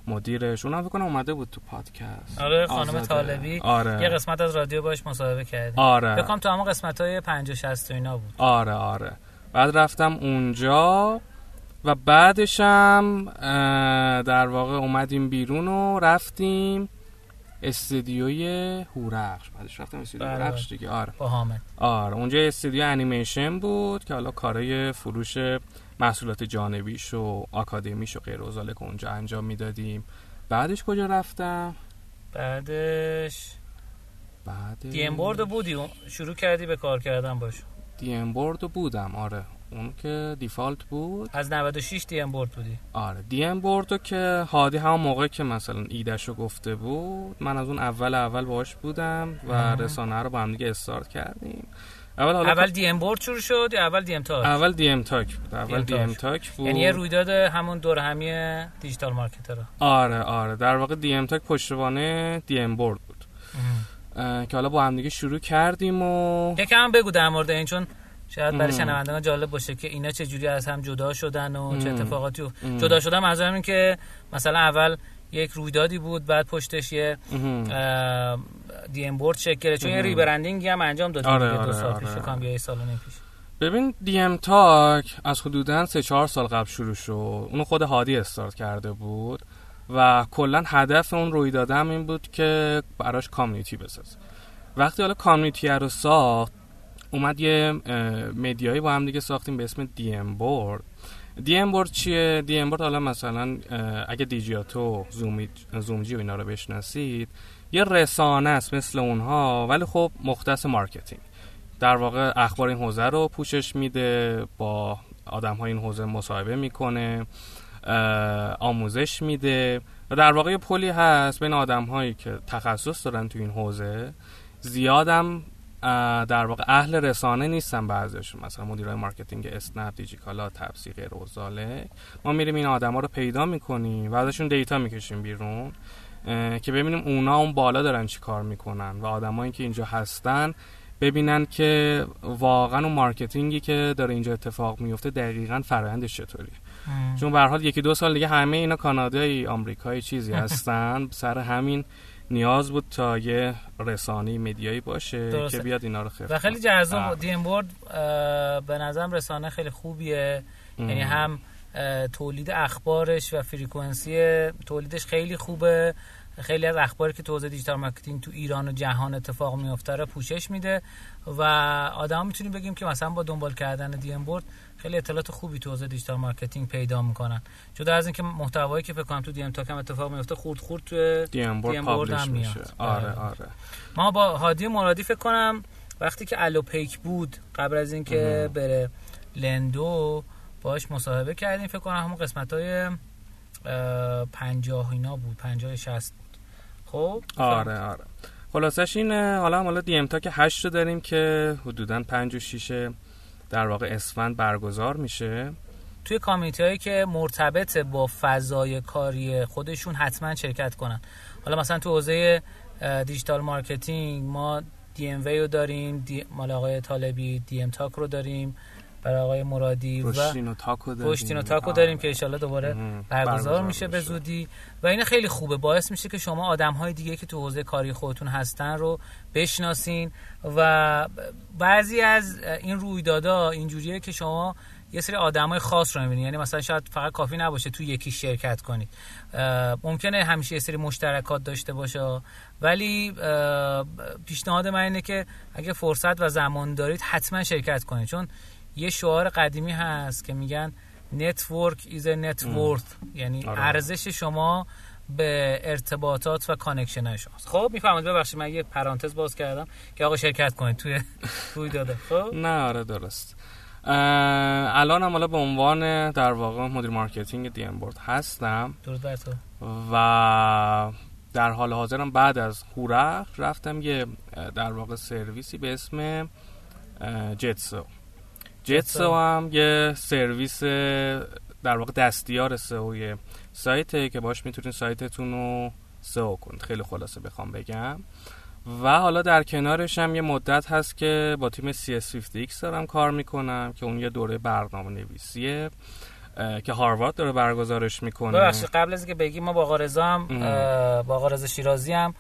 مدیرش. اونم فکر کنم اومده بود تو پادکست.
آره خانم طالبی.
آره.
یه قسمت از رادیو باش مصاحبه کردیم.
آره.
فکر تو همون قسمت های 50 60 اینا بود.
آره آره. بعد رفتم اونجا. و بعدشم در واقع اومدیم بیرون و رفتیم استودیوی هورخش. بعدش رفتم استودیوی
بله.
هورخش دیگه. آره.
با حامد.
آره. اونجا استودیو انیمیشن بود که حالا کارای فروش محصولات جانبیش و آکادمیش و غیر که اونجا انجام می‌دادیم. بعدش کجا رفتم؟
بعدش
بعدش
دی بورد بودی؟ شروع کردی به کار کردن باش.
DM Board بودم آره. اون که default بود.
از 96 DM Board بودی؟
آره DM Board که هادی همون موقع که مثلا ایدهشو گفته بود من از اون اول اول باش بودم و رسانه رو با هم دیگه استارت کردیم.
اول حالا اول D M Board شروع شد یا اول DM Talk؟
اول DM Talk بود. اول DM Talk. بود.
یعنی یه رویداد همون دور همی digital marketer
آره آره. در واقع DM Talk پشتوانه DM Board بود. که حالا با هم دیگه شروع کردیم و
یکم بگو در مورد این چون شاید برای شنوندگان جالب باشه که اینا چه جوری از هم جدا شدن و چه اتفاقاتی و جدا شدن. منظورم این که مثلا اول یک رویدادی بود بعد پشتش یه DM Board شکل چون یه rebranding هم انجام دادیم
آره
دو
آره
سال
آره.
پیش. یه سال پیش.
ببین DM Talk از حدودا 3 4 سال قبل شروع شد. اونو خود هادی استارت کرده بود و کلا هدف اون رویدادم این بود که براش community بسازه. وقتی حالا community رو ساخت اومد یه media یی با هم دیگه ساختیم به اسم DM Board DM Board چیه؟ DM Board حالا مثلا اگه دیجیاتو زومیت زومجی و اینا رو بشناسید یه رسانه است مثل اونها ولی خب مختص marketing. در واقع اخبار این حوزه رو پوشش میده با آدم های این حوزه مصاحبه می‌کنه آموزش میده. و در واقع یه پلی هست بین آدم هایی که تخصص دارن تو این حوزه. زیادم در واقع اهل رسانه نیستن بعضیشون. مثلا مدیرای marketing اسنپ دیجیکالا تپسی غیره و ذالک ما میریم این آدما رو پیدا می‌کنیم و ازشون data می‌کشیم بیرون که ببینیم اونا اون بالا دارن چی کار می‌کنن و آدمایی که اینجا هستن ببینن که واقعا اون marketing ی که داره اینجا اتفاق میفته دقیقا فرآیندش چطوری چون به حال یکی دو سال دیگه همه اینا کانادایی آمریکایی چیزی [laughs] هستن. سر همین نیاز بود تا یه رسانه media یی باشه درسته. که بیاد اینا رو خفت
و خیلی جذاب DM Board به نظرم رسانه خیلی خوبیه. یعنی هم تولید اخبارش و frequency تولیدش خیلی خوبه. خیلی از اخباری که تو حوزه digital marketing تو ایران و جهان اتفاق میفته رو پوشش میده. و آدما می‌تونیم بگیم که مثلا با دنبال کردن DM Board خیلی اطلاعات خوبی تو حوزه digital marketing پیدا می‌کنن. جدا از اینکه محتوایی که فکر کنم تو DM Talk هم اتفاق میفته خورد خورد تو
DM Board هم میاد. آره آره.
ما با هادی مرادی فکر کنم وقتی که الوپیک بود قبل از اینکه بره لندو باش مصاحبه کردیم. فکر کنم همون قسمت های پنجاه اینا بود پنجاه شست خب؟
آره آره. خلاصش اینه حالا حالا DM Talk هشت رو داریم که حدودا پنج و شیشه در واقع اسفند برگزار میشه؟
توی community هایی که مرتبط با فضای کاری خودشون حتما شرکت کنن. حالا مثلا تو حوزه digital marketing ما DMB رو داریم دی... مال آقای طالبی DM Talk رو داریم برای آقای مرادی
و تاکو داریم,
و تاکو داریم که انشالله دوباره برگزار میشه به زودی. و این خیلی خوبه. باعث میشه که شما آدم های دیگه که تو حوزه کاری خودتون هستن رو بشناسین و بعضی از این رویدادها اینجوریه که شما یه سری های خاص رو می‌بینید یعنی مثلا شاید فقط کافی نباشه تو یکی شرکت کنید. ممکنه همیشه یه سری مشترکات داشته باشه. ولی پیشنهاد من اینه که اگه فرصت و زمان دارید حتما شرکت کنید. چون یه شعار قدیمی هست که میگن network is net worth یعنی آره. ارزش شما به ارتباطات و connection های شماست خب می‌فهمید ببخشید من یه پرانتز باز کردم که آقا شرکت کنید توی [laughs] رویدادا. خب؟
نه آره درست. الان هم حالا به عنوان در واقع مدیر marketing DM Board هستم.
درود بر تو.
و در حال حاضرم بعد از هورخ رفتم یه در واقع سرویسی به اسم جتسو جتسو هم یه سرویس در واقع دستیار سئو سایته که باش می‌تونید سایتتون رو سئو کنید. خیلی خلاصه بخوام بگم. و حالا در کنارش هم یه مدت هست که با تیم CS50X دارم کار می‌کنم که اون یه دوره برنامه نویسیه که هاروارد داره برگزارش می‌کنه.
ببخشید قبل از اینکه بگیم ما با آقا هم با آقا شیرازی هم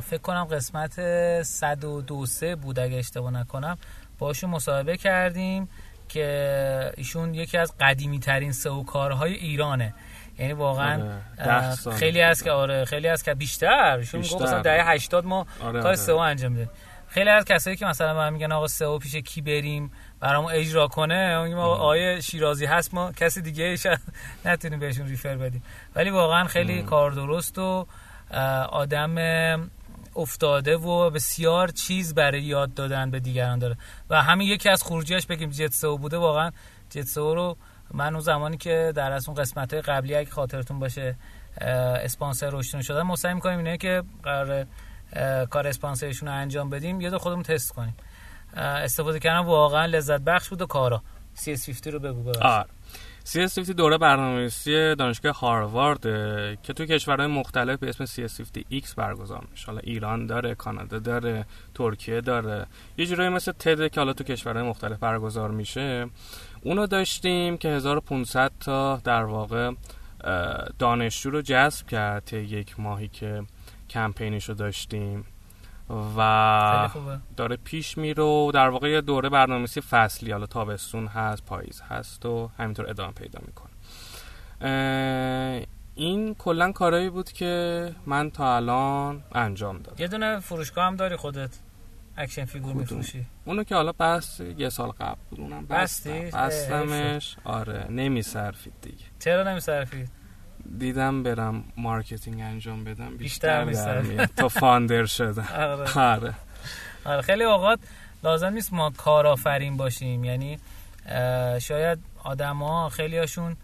فکر کنم قسمت 102 بود اگه اشتباه نکنم. باشون مصاحبه کردیم. که ایشون یکی از قدیمی ترین سئو کارهای ایرانه. یعنی واقعا آره، خیلی از که آره خیلی از که بیشتر. ایشون گفت مثلا دهه 80 ما آره کار آره. سئو انجام میدیم خیلی از کسایی که مثلا من میگن آقا سئو پیش کی بریم برامو اجرا کنه میگم آقا آیه شیرازی هست ما کسی دیگه ایش نتونیم بهشون ریفر بدیم. ولی واقعا خیلی کار درست و آدم افتاده و بسیار چیز برای یاد دادن به دیگران داره. و همین یکی از خروجیش بگیم جتسو بوده واقعا. جتسو رو من اون زمانی که در از اون قسمت های قبلی اگه خاطرتون باشه اسپانسر روشتون شده ما سعی می‌کنیم اینه که قرار کار اسپانسرشون رو انجام بدیم یه دو خودمون تست کنیم. استفاده کردن واقعا لذت بخش بود و کارا. CS50 رو بگو ببخش
CS50 دوره برنامه‌نویسی دانشگاه هاروارد که تو کشورهای مختلف به اسم CS50X برگزار میشه. حالا ایران داره کانادا داره ترکیه داره. یه جورایی مثل تد که حالا تو کشورهای مختلف برگزار میشه. اونو داشتیم که 1500 تا در واقع دانشجو رو جذب کرد یک ماهی که کمپینش رو داشتیم. و داره پیش میره و در واقع یه دوره برنامه‌نویسی فصلی حالا تابستون هست پاییز هست و همینطور ادامه پیدا می‌کنه. این کلا کارایی بود که من تا الان انجام دادم.
یه دونه فروشگاه هم داری خودت. action figure میفروشی.
اونو که حالا بس یه سال قبل بود اونم بستی بستمش. آره نمیصرفید دیگه.
چرا نمیصرفید؟
دیدم برم marketing انجام بدم بیشتر, بیشتر تا founder شدم. [laughs]
آره. آره. آره خیلی اوقات لازم نیست ما کارآفرین باشیم. یعنی شاید آدما خیلی هاشون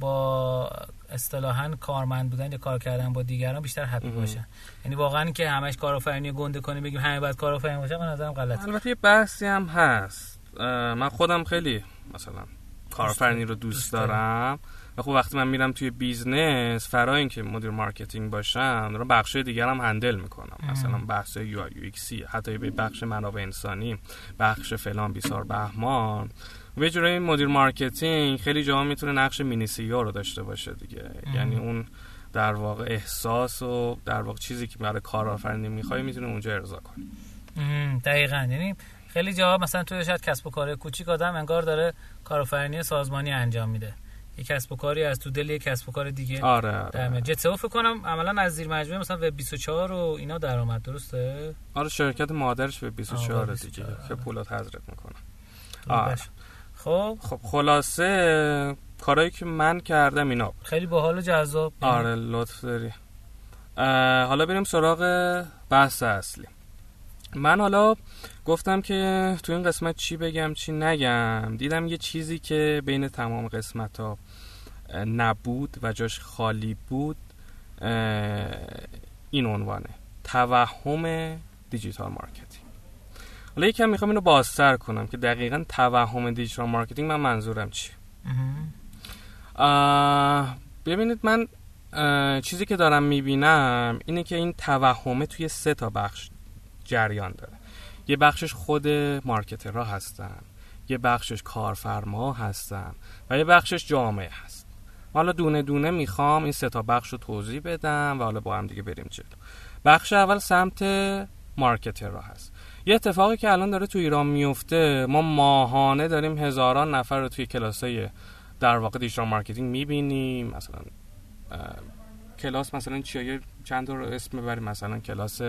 با اصطلاحا کارمند بودن یا کار کردن با دیگران بیشتر happy باشن. یعنی واقعا که همش کارآفرینی گنده کنیم بگیم همه باید کارآفرین باشه به نظرم غلطه.
البته یه بحثی هم هست. من خودم خیلی مثلا کارآفرینی رو دوست دارم. و خب وقتی من میرم توی business فرا اینکه مدیر marketing باشم دارم بخش دیگر هم handle می‌کنم. مثلا بحث UI UX حتی به بخش منابع انسانی بخش فلان بیسار بهمان. و یه جورایی مدیر marketing خیلی جاها می‌تونه نقش mini CEO رو داشته باشه دیگه. یعنی اون در واقع احساس و در واقع چیزی که برای کارآفرینی می‌خوای می‌تونه اونجا ارضا کنی.
دقیقا. یعنی خیلی جاها مثلا توی شاید کسب و کار کوچیک آدم انگار داره کارآفرینی سازمانی انجام میده. یک کسب و کاری از تو دل یک کسب و کار دیگه.
آره, آره.
جت سئو فکر کنم عملا از زیر مجموعه مثلا وب 24 و اینا درآمد درسته؟
آره شرکت مادرش وب 24 دیگه که پولات حضرت می‌کنه.
آره. خب.
خب خلاصه کارهایی که من کردم اینا.
خیلی باحال و جذاب.
آره لطف داری. حالا بریم سراغ بحث اصلی. من حالا گفتم که تو این قسمت چی بگم چی نگم. دیدم یه چیزی که بین تمام قسمت ها نبود و جاش خالی بود این عنوانه. توهم digital marketing. حالا یکم می‌خوام اینو بازتر کنم که دقیقا توهم digital marketing من منظورم چی ببینید من چیزی که دارم می‌بینم اینه که این توهمه توی سه تا بخش جریان داره. یه بخشش خود marketer ها هستن یه بخشش کارفرما هستن و یه بخشش جامعه هست. حالا دونه دونه می‌خوام این سه تا بخش رو توضیح بدم و حالا با هم دیگه بریم جلو. بخش اول سمت marketer ها هست. یه اتفاقی که الان داره تو ایران میفته ما ماهانه داریم هزاران نفر رو توی کلاسای در واقع digital marketing می‌بینیم. مثلا کلاس مثلا چیه؟ چند تا اسم ببریم. مثلا کلاس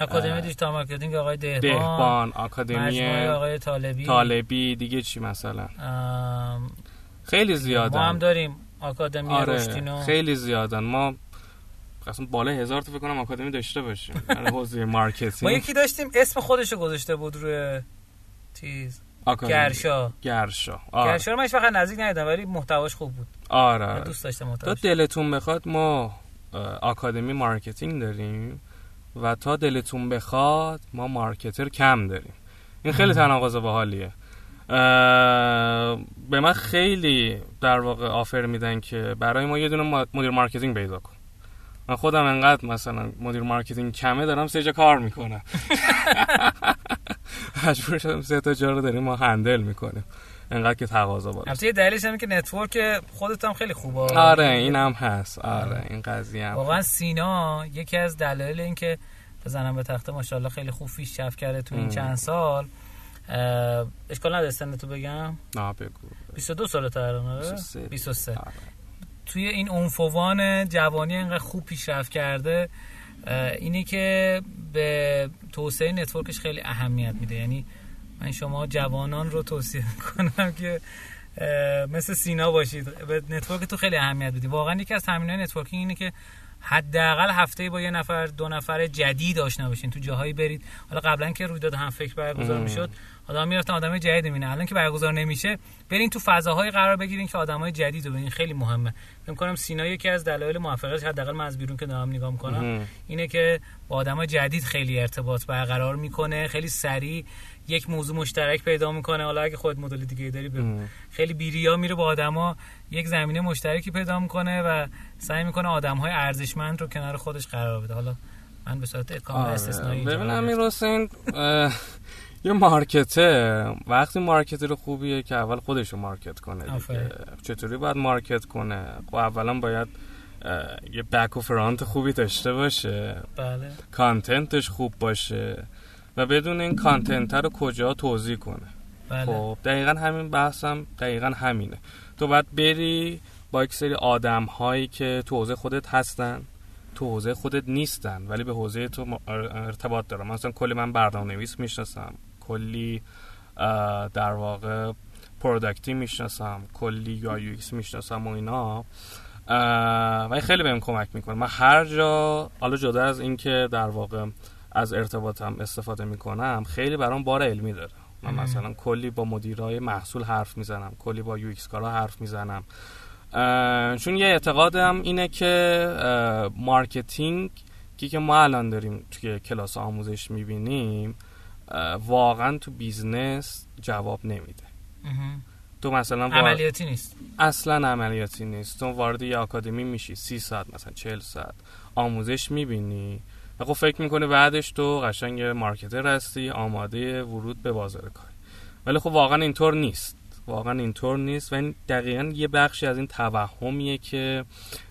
اکادمی digital marketing آقای دهبان
دهبان آکادمی
آقای طالبی.
طالبی دیگه چی مثلا؟ خیلی زیادن.
ما هم داریم آکادمی آره رشتینو
خیلی زیادن. ما اصلا بالا هزار تا فکر کنم آکادمی داشته باشیم. در [laughs] حوزه marketing.
ما یکی داشتیم اسم خودش رو گذاشته بود روی چیز گرشا.
گرشا.
آره. گرشا رو من فقط نزدیک ندیدم ولی محتواش خوب بود.
آره.
دوست داشتم محتواش.
تا دلتون بخواد ما آکادمی marketing داریم؟ و تا دلتون بخواد ما marketer کم داریم. این خیلی تناقض باحالیه. به من خیلی در واقع offer میدن که برای ما یه دونه مدیر marketing پیدا کن. من خودم انقدر مثلا مدیر marketing کمه دارم سه جا کار می‌کنم. [laughs] مجبور شدم سه تا جا رو داریم ما handle می‌کنیم. انقدر که تقاضا بالا.
البته دلیلش اینه که network خودت هم خیلی خوبه.
آره این هم هست. آره این قضیه هم
واقعا سینا یکی از دلایل این که بزنم به تخته ماشاءالله خیلی خوب پیشرفت کرده تو این چند سال. اشکال نداره سن تو بگم.
نه بگو.
22 سال آره؟ 23 توی این عنفوان جوانی اینقدر خوب پیشرفت کرده اینی که به توسعه نتورکش خیلی اهمیت میده. یعنی من شما جوانان رو توصیه می‌کنم که مثل سینا باشید. به network تو خیلی اهمیت بدید واقعا یکی از تمرینات networking اینه که حداقل هفته با یه نفر دو نفر جدید آشنا بشین. تو جاهایی برید. حالا قبلا که رویداد هم فکر برگزار می‌شد آدم می‌رفتن آدمای جدید می‌بینه الان که برگزار نمیشه برین تو فضاهای قرار بگیرین که آدمای جدید رو ببینین. خیلی مهمه. فکر کنم سینا یکی از دلایل موفقیتش حداقل من از بیرون که دارم نگاه می‌کنم اینه که با آدمای جدید خیلی ارتباط برقرار می‌کنه خیلی سریع یک موضوع مشترک پیدا می‌کنه. حالا اگه خود مدل دیگه داری بگو. خیلی بیریا میره با آدما یک زمینه مشترکی پیدا می‌کنه و سعی می‌کنه آدم های ارزشمند رو کنار خودش قرار بده. حالا من به صورت کامل آره. استثنایی
ببینم این حسین یه مارکته. وقتی مارکتر خوبیه که اول خودش رو مارکت کنه چطوری باید مارکت کنه؟ خب اولا باید یه بک و فرانت خوبی داشته باشه.
بله.
کانتنتش خوب باشه. و بدونه این content رو کجا توزیع کنه.
بله.
خب دقیقا همین بحثم دقیقا همینه. تو باید بری با یک سری آدم هایی که تو حوزه خودت هستن تو حوزه خودت نیستن ولی به حوزه تو ارتباط دارم. مثلا کلی من برنامه نویس می‌شناسم کلی در واقع product ی می‌شناسم کلی UI UX می‌شناسم و اینا. و خیلی بهم کمک می‌کنه. من هر جا حالا جدا از اینکه در واقع از ارتباطم استفاده می‌کنم خیلی برام بار علمی داره. من مثلا کلی با مدیرای محصول حرف می‌زنم کلی با UX کارا حرف می‌زنم. چون یه اعتقادم اینه که marketing که ما الان داریم توی کلاس آموزش می‌بینیم واقعا تو business جواب نمیده. تو مثلا
عملیاتی نیست.
اصلا عملیاتی نیست. تو وارد یه آکادمی میشی سی ساعت مثلا چهل ساعت آموزش می‌بینی. و خب فکر می‌کنه بعدش تو قشنگ marketer هستی آماده ورود به بازار کار. ولی خب واقعا اینطور نیست. واقعا اینطور نیست و این دقیقا یه بخشی از این توهمیه که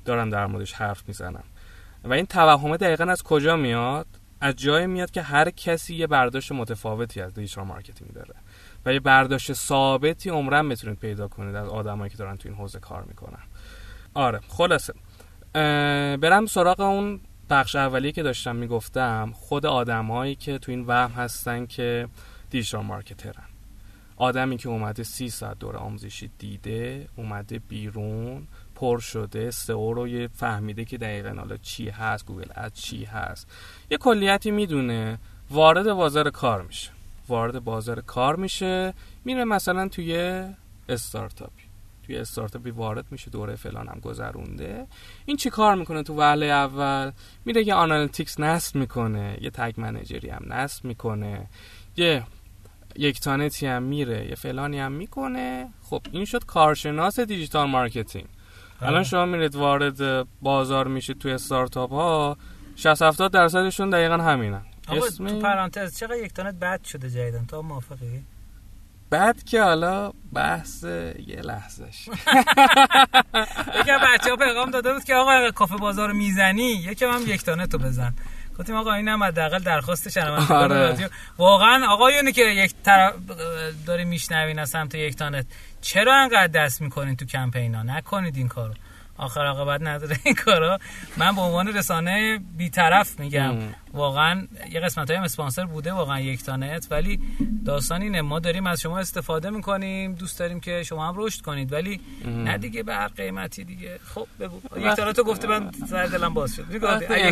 دارم در موردش حرف می‌زنم. و این توهمه دقیقا از کجا میاد؟ از جای میاد که هر کسی یه برداشت متفاوتی از digital marketing داره و یه برداشت ثابتی عمرا می‌تونید پیدا کنید از آدمایی که دارن تو این حوزه کار می‌کنن. آره خلاصه. برم سراغ اون بخش اولی که داشتم می‌گفتم خود آدمایی که تو این وهم هستن که digital marketer ن. آدمی که اومده سی ساعت دور آموزشی دیده اومده بیرون پر شده SEO رو یه فهمیده که دقیقا حالا چی هست Google Ad چی هست. یه کلیتی می‌دونه وارد بازار کار میشه. وارد بازار کار میشه میره مثلا توی استارتاپی توی استارتاپی وارد میشه دوره فلان هم گذرونده. این چی کار می‌کنه تو وهله اول؟ میره یه analytics نصب می‌کنه یه tag manager ی هم نصب می‌کنه یه یکتانتی هم میره یه فلانی هم می‌کنه. خب این شد کارشناس digital marketing. الان شما میرید وارد بازار میشید توی استارتاپ ها 60 70 درصدشون دقیقا همینن.
اسم تو پرانتز چقدر یک تانت بد شده جدیدن تو موافقی؟
بعد که حالا بحث یه لحظهش. [laughs]
یکم بچه ها پیغام داده بود که آقا کافه بازار رو می‌زنی یکم هم یک تانه تو بزن. گفتیم آقا اینم حداقل درخواست شنونده آره. واقعا آقایونی که یک طرف داری میشنوین از سمت یک تانت چرا انقدر دست می‌کنین تو کمپینا؟ نکنید این کارو. آخر عاقبت نداره این کارا. من به عنوان رسانه بیطرف میگم. واقعا یه قسمت های اسپانسر بوده واقعا یک تانت ولی داستان اینه. ما داریم از شما استفاده می‌کنیم دوست داریم که شما هم رشد کنید ولی نه دیگه به هر قیمتی دیگه. خب بگو. یک تانت تو گفتی من سر دلم باز شد. یک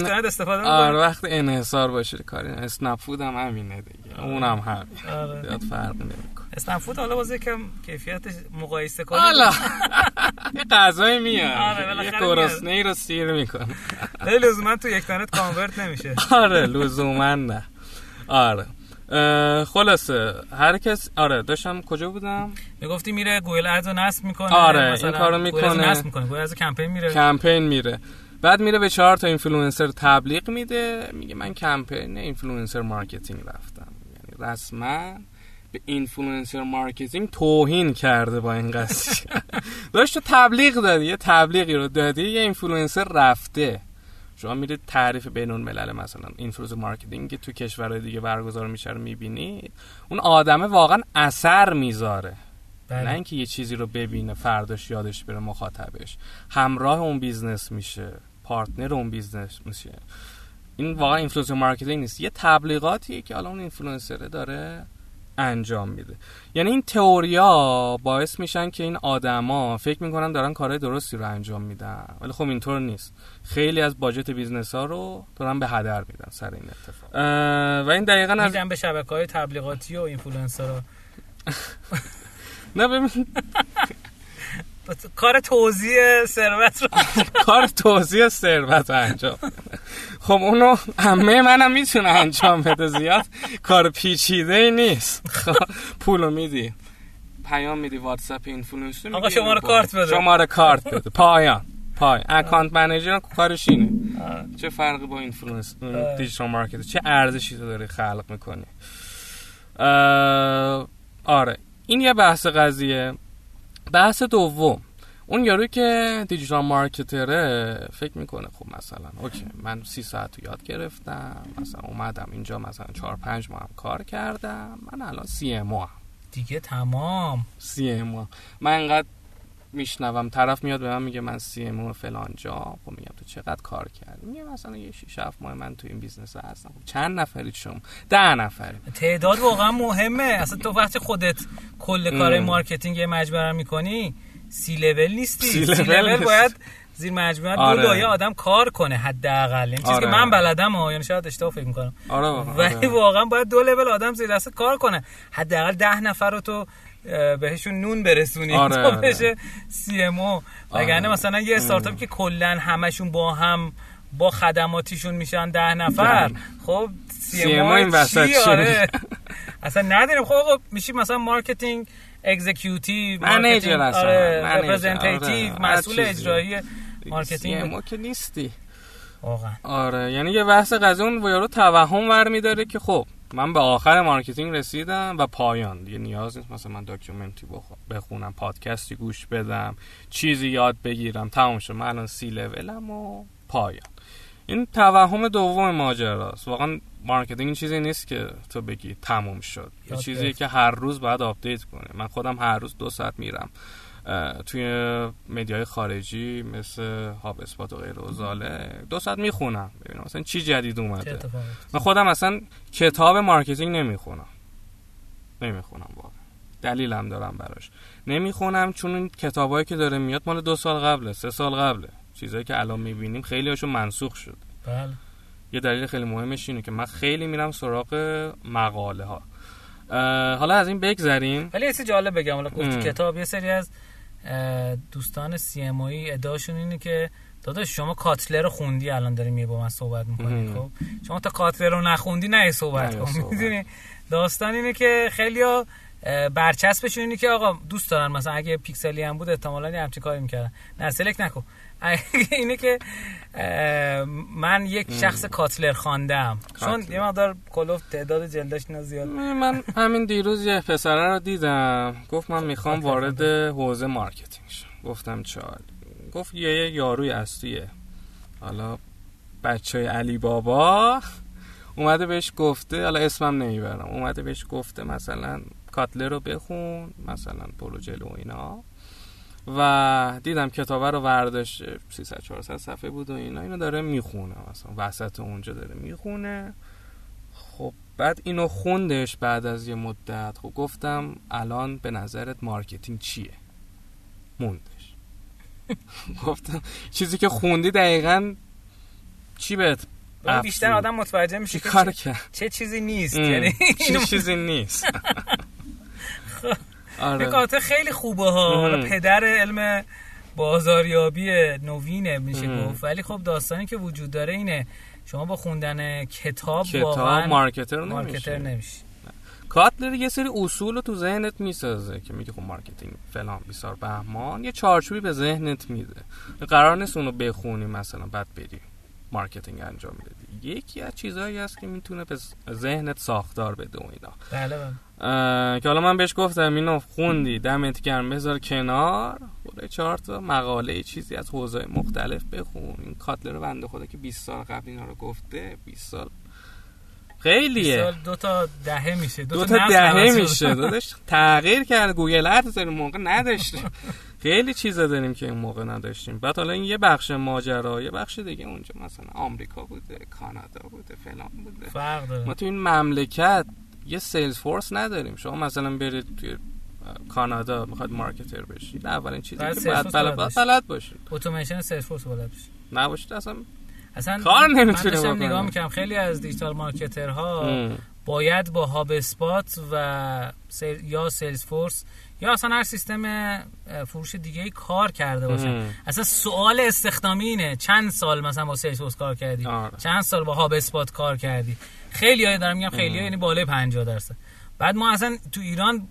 تانت استفاده
آره وقت انحصار باشه کاری اسنپ فود هم همینه دیگه. اونم هم آره. زیاد فرق نمی‌کنه.
اسنپ فود حالا باز کم کیفیتش مقایسه کنیم.
حالا. [laughs] یه غذای میاد. آره یه گرسنه ای رو سیر می‌کنه.
خیلی لزوما تو یکتانت convert نمیشه.
آره لزوما نه. آره. خلاصه هر کس آره داشتم کجا بودم؟
می‌گفتی میره Google Ads رو نصب می‌کنه.
آره این کارو می‌کنه.
نصب می‌کنه. Google Ads کمپین میره.
کمپین میره. بعد میره به چهار تا اینفلوئنسر تبلیغ میده. میگه من کمپین influencer marketing رفتم. یعنی رسما به influencer marketing توهین کرده با این قضیه. [laughs] داشت تبلیغ دادی یه تبلیغی رو دادی یه اینفلوئنسر رفته. شما میرید تعریف بین الملل مثلا influencer marketing که تو کشورهای دیگه برگزار میشه رو می‌بینید اون آدمه واقعا اثر می‌ذاره. بله. نه اینکه یه چیزی رو ببینه فرداش یادش بره مخاطبش. همراه اون business میشه partner اون business میشه. این واقعا influencer marketing نیست. یه تبلیغاتیه که حالا اون اینفلوئنسره داره انجام میده. یعنی این تئوریا باعث میشن که این آدما فکر می‌کنن دارن کارهای درستی رو انجام میدن. ولی خب اینطور نیست. خیلی از budget business ها رو دارن به هدر میدن سر این اتفاق. و این دقیقا
از میدن به شبکه های تبلیغاتی و اینفلوئنسر رو [laughs]
نه ببین. [laughs]
کار توزیع ثروت رو [laughs]
کار توزیع ثروت انجام خب اونو ننه منم می‌تونه انجام بده زیاد. کار پیچیده ای نیست. خب، پولو میدی. پیام میدی واتساپ اینفلوئنسر
آقا شماره کارت بده.
شماره کارت بده. پایان. پای account manager کارش اینه. چه فرقی با influence digital market چه ارزشی تو داری خلق می‌کنی؟ آره. این یه بحث قضیه. بحث دوم اون یارو که digital marketer ه فکر می‌کنه خب مثلا OK من سی ساعت رو یاد گرفتم مثلا اومدم اینجا مثلا چهار پنج ماه هم کار کردم من الان CMO ام
دیگه تمام.
CMO ام من انقدر میشنوم. طرف میاد به من میگه من CMO ام فلان جا. خب میگم تو چقدر کار کردی؟ میگه مثلا یه 6 7 ماه من تو این business هستم. خب چند نفرید شما؟ ده نفری.
تعداد واقعا مهمه. اصلا تو وقتی خودت کل کار marketing مجبور می‌کنی سی لول نیستی. سی, لول باید زیر مجموعه آره. دو لایه آدم کار کنه حداقل. این چیزی آره. که من بلدم ها یعنی شاید اشتباه فکر می‌کنم.
آره.
ولی آره. واقعا باید دو لول آدم زیر دست کار کنه. حداقل ده نفر رو تو بهشون نون برسونی آره. تو آره. بشه CMO. وگرنه آره. مثلا یه استارتاپ که کلا همشون با هم با خدماتیشون میشن ده نفر. خب CMO این وسط آره. [laughs] اصلا نداریم. خب میشی مثلا marketing executive
manager آره
representative آره. مسئول اجرایی marketing.
ما که نیستی.
واقعا.
آره یعنی یه بحث قضیه اون یارو توهم ور میداره که خب من به آخر marketing رسیدم و پایان. دیگه نیاز نیست مثلا من document ی بخونم پادکستی گوش بدم چیزی یاد بگیرم. تمام شد. من الان سی لولم و پایان. این توهم دوم ماجراست. واقعا marketing چیزی نیست که تو بگی تموم شد. یه چیزی که هر روز باید update کنه من خودم هر روز دو ساعت میرم. توی media ی خارجی مثل HubSpot و غیر ذالک دو ساعت می‌خونم. ببینم مثلا چی جدید اومده. من خودم اصلا کتاب marketing نمی‌خونم. نمی‌خونم واقعا. دلیلم دارم براش. نمی‌خونم چون این کتابایی که داره میاد مال دو سال قبله سه سال قبله. چیزایی که الان می‌بینیم خیلی هاشون منسوخ شد
بله.
یه دلیل خیلی مهمش اینه که من خیلی میرم سراغ مقاله ها حالا از این بگذریم.
ولی یه جالب بگم حالا گفتی کتاب یه سری از دوستان سی ام ادعاشون اینه که داداش شما کاتلر رو خوندی الان داری میگه با من صحبت می‌کنی خب؟ شما تا کاتلر رو نخوندی نه صحبت کن می‌دونی؟ داستان اینه که خیلیا برچسبشون اینه که آقا دوست دارن مثلا اگه پیکسلی هم بود احتمالاً همچین کاری می‌کردن. نه سلکت نکن. [laughs] اینه که من یک شخص کاتلر خواندم. چون یه مقدار کلوف تعداد جلدش اینا زیاد
من همین دیروز یه پسره رو دیدم. گفت من می‌خوام وارد حوزه مارکتینگ شم. گفتم چال. گفت یه یاروی اصلیه. حالا بچه های علی بابا. اومده بهش گفته حالا اسمم نمی‌برم. اومده بهش گفته مثلا کاتلر رو بخون مثلا پولو جلو اینا. و دیدم کتابه رو ورداشت 300 400 صفحه بود و اینا. اینو داره می‌خونه مثلا. وسط اونجا داره می‌خونه. خب بعد اینو خوندش بعد از یه مدت. خب گفتم الان به نظرت marketing چیه؟ موندش. [laughs] گفتم چیزی که خوندی دقیقا چی بهت
بیشتر آدم متوجه میشه که
کار
چه, چه چیزی نیست یعنی
چه چیزی نیست؟ [laughs] [laughs]
آره. خیلی خوبه ها. حالا پدر علم بازاریابی نوینه میشه گفت. ولی خب داستانی که وجود داره اینه. شما با خوندن کتاب,
کتاب
واقعا
marketer,
marketer نمیشی.
کاتلر یه سری اصول رو تو ذهنت می‌سازه که میگه خب marketing فلان بیسار بهمان. یه چارچوبی به ذهنت میده. قرار نیست اونو بخونی مثلا بعد بری marketing انجام بدی. یکی از چیزهایی هست که می‌تونه به ذهنت ساختار بده و اینا.
بله بله.
که حالا من بهش گفتم اینو خوندی دمت گرم بذار کنار. برای چهار تا مقاله چیزی از حوزه مختلف بخون. این کاتلر بنده خدا که 20 سال قبل اینا رو گفته 20 سال. خیلیه.
20 سال دو تا دهه میشه.
دو, دو تا دهه میشه. داداش تغییر کرد گوگل ارز در موقع نداشتیم [laughs] خیلی چیزا داریم که این موقع نداشتیم. بعد حالا این یه بخش ماجرا یه بخش دیگه اونجا مثلا آمریکا بوده کانادا بوده فلان بوده.
فرق داره.
ما تو این مملکت یه Salesforce نداریم. شما مثلا برید توی کانادا می‌خواد marketer بشید اولین چیزی که باید بلد, بلد باشید
اتوماسیون Salesforce بلد باشید
نباشید اصلا
اصلا
کار نمی‌تونیم
بکنیم. نگاه می‌کنم خیلی از digital marketer ها باید با HubSpot و سیل یا Salesforce یا اصلا هر سیستم فروش دیگه ای کار کرده باشن اصلا سوال استخدامی اینه. چند سال مثلا با Sales کار کردی؟
آره.
چند سال با HubSpot کار کردی؟ خیلی های دارم میگم خیلی ها یعنی بالای 50 درصد. بعد ما اصلا تو ایران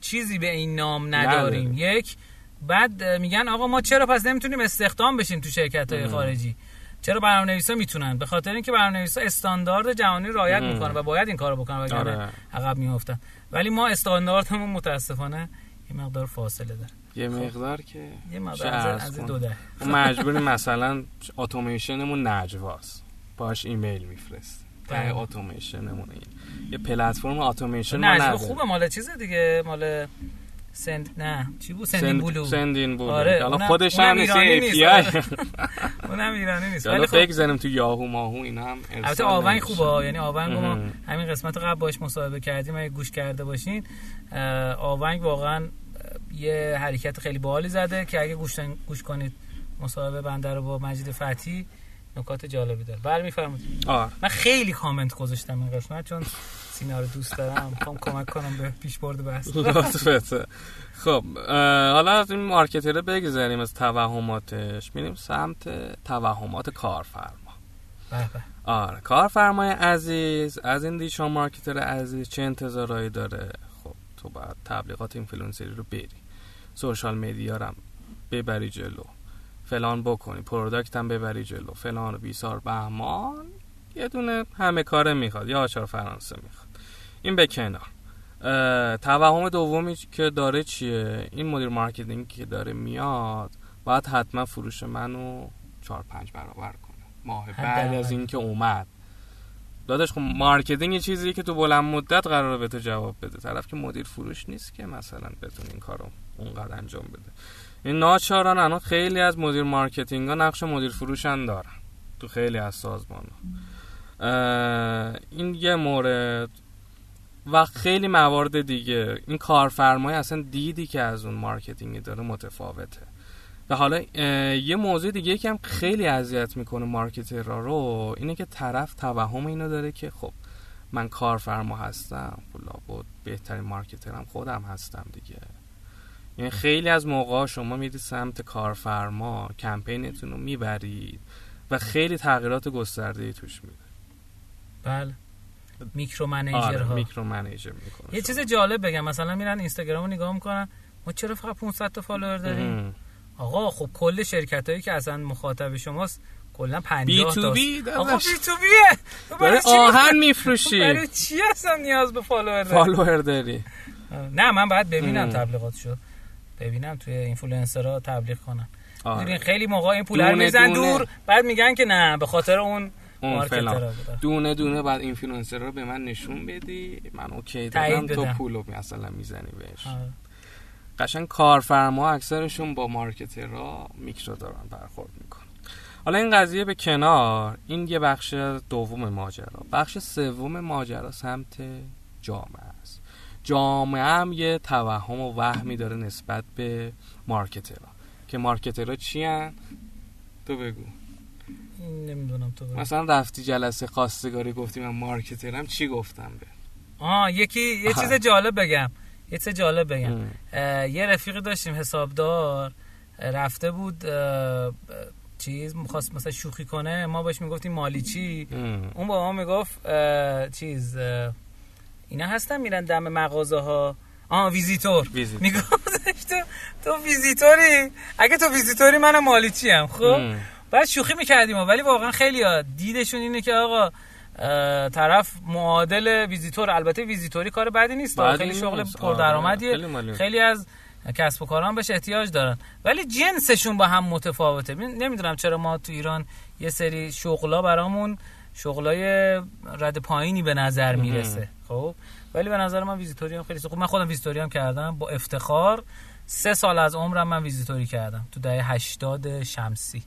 چیزی به این نام نداریم.
نداره.
یک بعد میگن آقا ما چرا پس نمی‌تونیم استخدام بشیم تو شرکت های خارجی؟ چرا برنامه‌نویسا می‌تونن؟ به خاطر اینکه برنامه‌نویسا استاندارد جهانی رعایت می‌کنن و باید این کارو بکنن وگرنه
آره.
عقب میافتن. ولی ما استانداردمون متاسفانه یه مقدار فاصله داره.
یه مقدار که
یه مقدار از, از دو ده
مجبوریم مثلا اتوماسیونمون نجواست. باش ایمیل میفرست. ته اتوماسیونمون یه پلتفرم اتوماسیون ما
خوبه مال چیز دیگه؟ مال سند نه. چی بود؟ سندین بلو.
سندین بلو.
آره
حالا خودش هم نیست API [laughs]
اونم ایرانی نیست.
حالا
ولی خب
بگذاریم تو یاهو ماهو اینا هم
البته آونگ خوبه. یعنی آونگ ما همین قسمت قبل باش مصاحبه کردیم. اگه گوش کرده باشین آونگ واقعا یه حرکت خیلی باحالی زده که اگه گوش گوش کنید مصاحبه بنده رو با مجید فتی نکات جالبی داره. برمیفرمایید. من خیلی کامنت گذاشتم این قسمت چون سینا رو دوست دارم. می‌خوام کمک کنم به پیش برد بحث [laughs]
خب حالا از این marketer ه بگذاریم از توهماتش. میریم سمت توهمات کارفرما. آره کارفرمای عزیز از این digital marketer عزیز چه انتظارهایی داره؟ خب تو باید تبلیغات اینفلوئنسری رو بری. social media رو ببری جلو. فلان بکنی product هم ببری جلو. فلان و بیسار بهمان یه دونه همه کاره می‌خواد یا آچار فرانسه می‌خواد. این به کنار. توهم دومی که داره چیه؟ این مدیر marketing که داره میاد باید حتما فروش منو چهار پنج برابر کنه. ماه بعد از اینکه اومد. داداش خب marketing یه چیزیه که تو بلند مدت قراره به تو جواب بده. طرف که مدیر فروش نیست که مثلا بتونه این کارو اونقدر انجام بده. این ناچارا الان خیلی از مدیر marketing ها نقش مدیر فروشن دارن تو خیلی از سازمان ها. این یه مورد. و خیلی موارد دیگه. این کارفرمای اصلا دیدی که از اون marketing داره متفاوته. و حالا یه موضوع دیگه که هم خیلی اذیت می‌کنه marketer ها رو اینه که طرف توهم اینو داره که خب من کارفرما هستم بود بهترین marketer م خودم هستم دیگه. یعنی خیلی از موقع شما می‌دید سمت کارفرما کمپینتون رو می‌برید و خیلی تغییرات گسترده توش میده.
بله. micromanager آره، ها
micromanager می‌کنه
یه چیز جالب بگم مثلا میرن اینستاگرام رو نگاه می‌کنن ما چرا فقط 500 تا follower داریم؟ آقا خب کل شرکت هایی که اصلا مخاطب شماست کلا 50
تا بی
آقا بی تو بیه.
برای آهن میفروشی؟
برای چی اصلا نیاز به follower
داری؟ follower داری.
نه من باید ببینم تبلیغاتشو. ببینم توی اینفلوئنسرها تبلیغ کنم آره. خیلی موقع این پول رو میزنن دور بعد میگن که نه به خاطر اون اون
دونه دونه بعد اینفلوئنسر رو به من نشون بدی. من OK دادم تو پولو مثلا می‌زنی بهش. آره. قشنگ کارفرما اکثرشون با marketer ها micro دارن برخورد می‌کنن. حالا این قضیه به کنار این یه بخش دوم ماجرا. بخش سوم ماجرا سمت جامعه است. جامعه هم یه توهم و وهمی داره نسبت به مارکترها. که مارکترها چی هن؟ تو بگو.
نمی‌دونم تو بگو.
مثلا رفتی جلسه خواستگاری گفتی من مارکترم چی گفتم به؟
آه یکی یه چیز جالب بگم. یه چیز جالب بگم. یه رفیقی داشتیم حسابدار. رفته بود چیز می‌خواست مثلا شوخی کنه. ما بهش می‌گفتیم مالی چی؟ اون با ما می‌گفت چیز اینا هستن میرن دم مغازه ها آه ویزیتور, می‌گفت تو تو ویزیتوری؟ اگه تو ویزیتوری منم مالیچی هم خب؟ بعد شوخی می‌کردیم ولی واقعا خیلی ها دیدشون اینه که آقا طرف معادل ویزیتور البته ویزیتوری کار بدی نیست خیلی شغل پردرآمدیه. خیلی, خیلی از کسب و کارا بهش احتیاج دارن. ولی جنسشون با هم متفاوته. نمی‌دونم چرا ما تو ایران یه سری شغلا برامون شغلای رد پایینی به نظر می‌رسه. خب؟ ولی به نظر من ویزیتوری هم خیلی خوب. من خودم ویزیتوری هم کردم با افتخار. سه سال از عمرم من ویزیتوری کردم تو دهه 80 شمسی.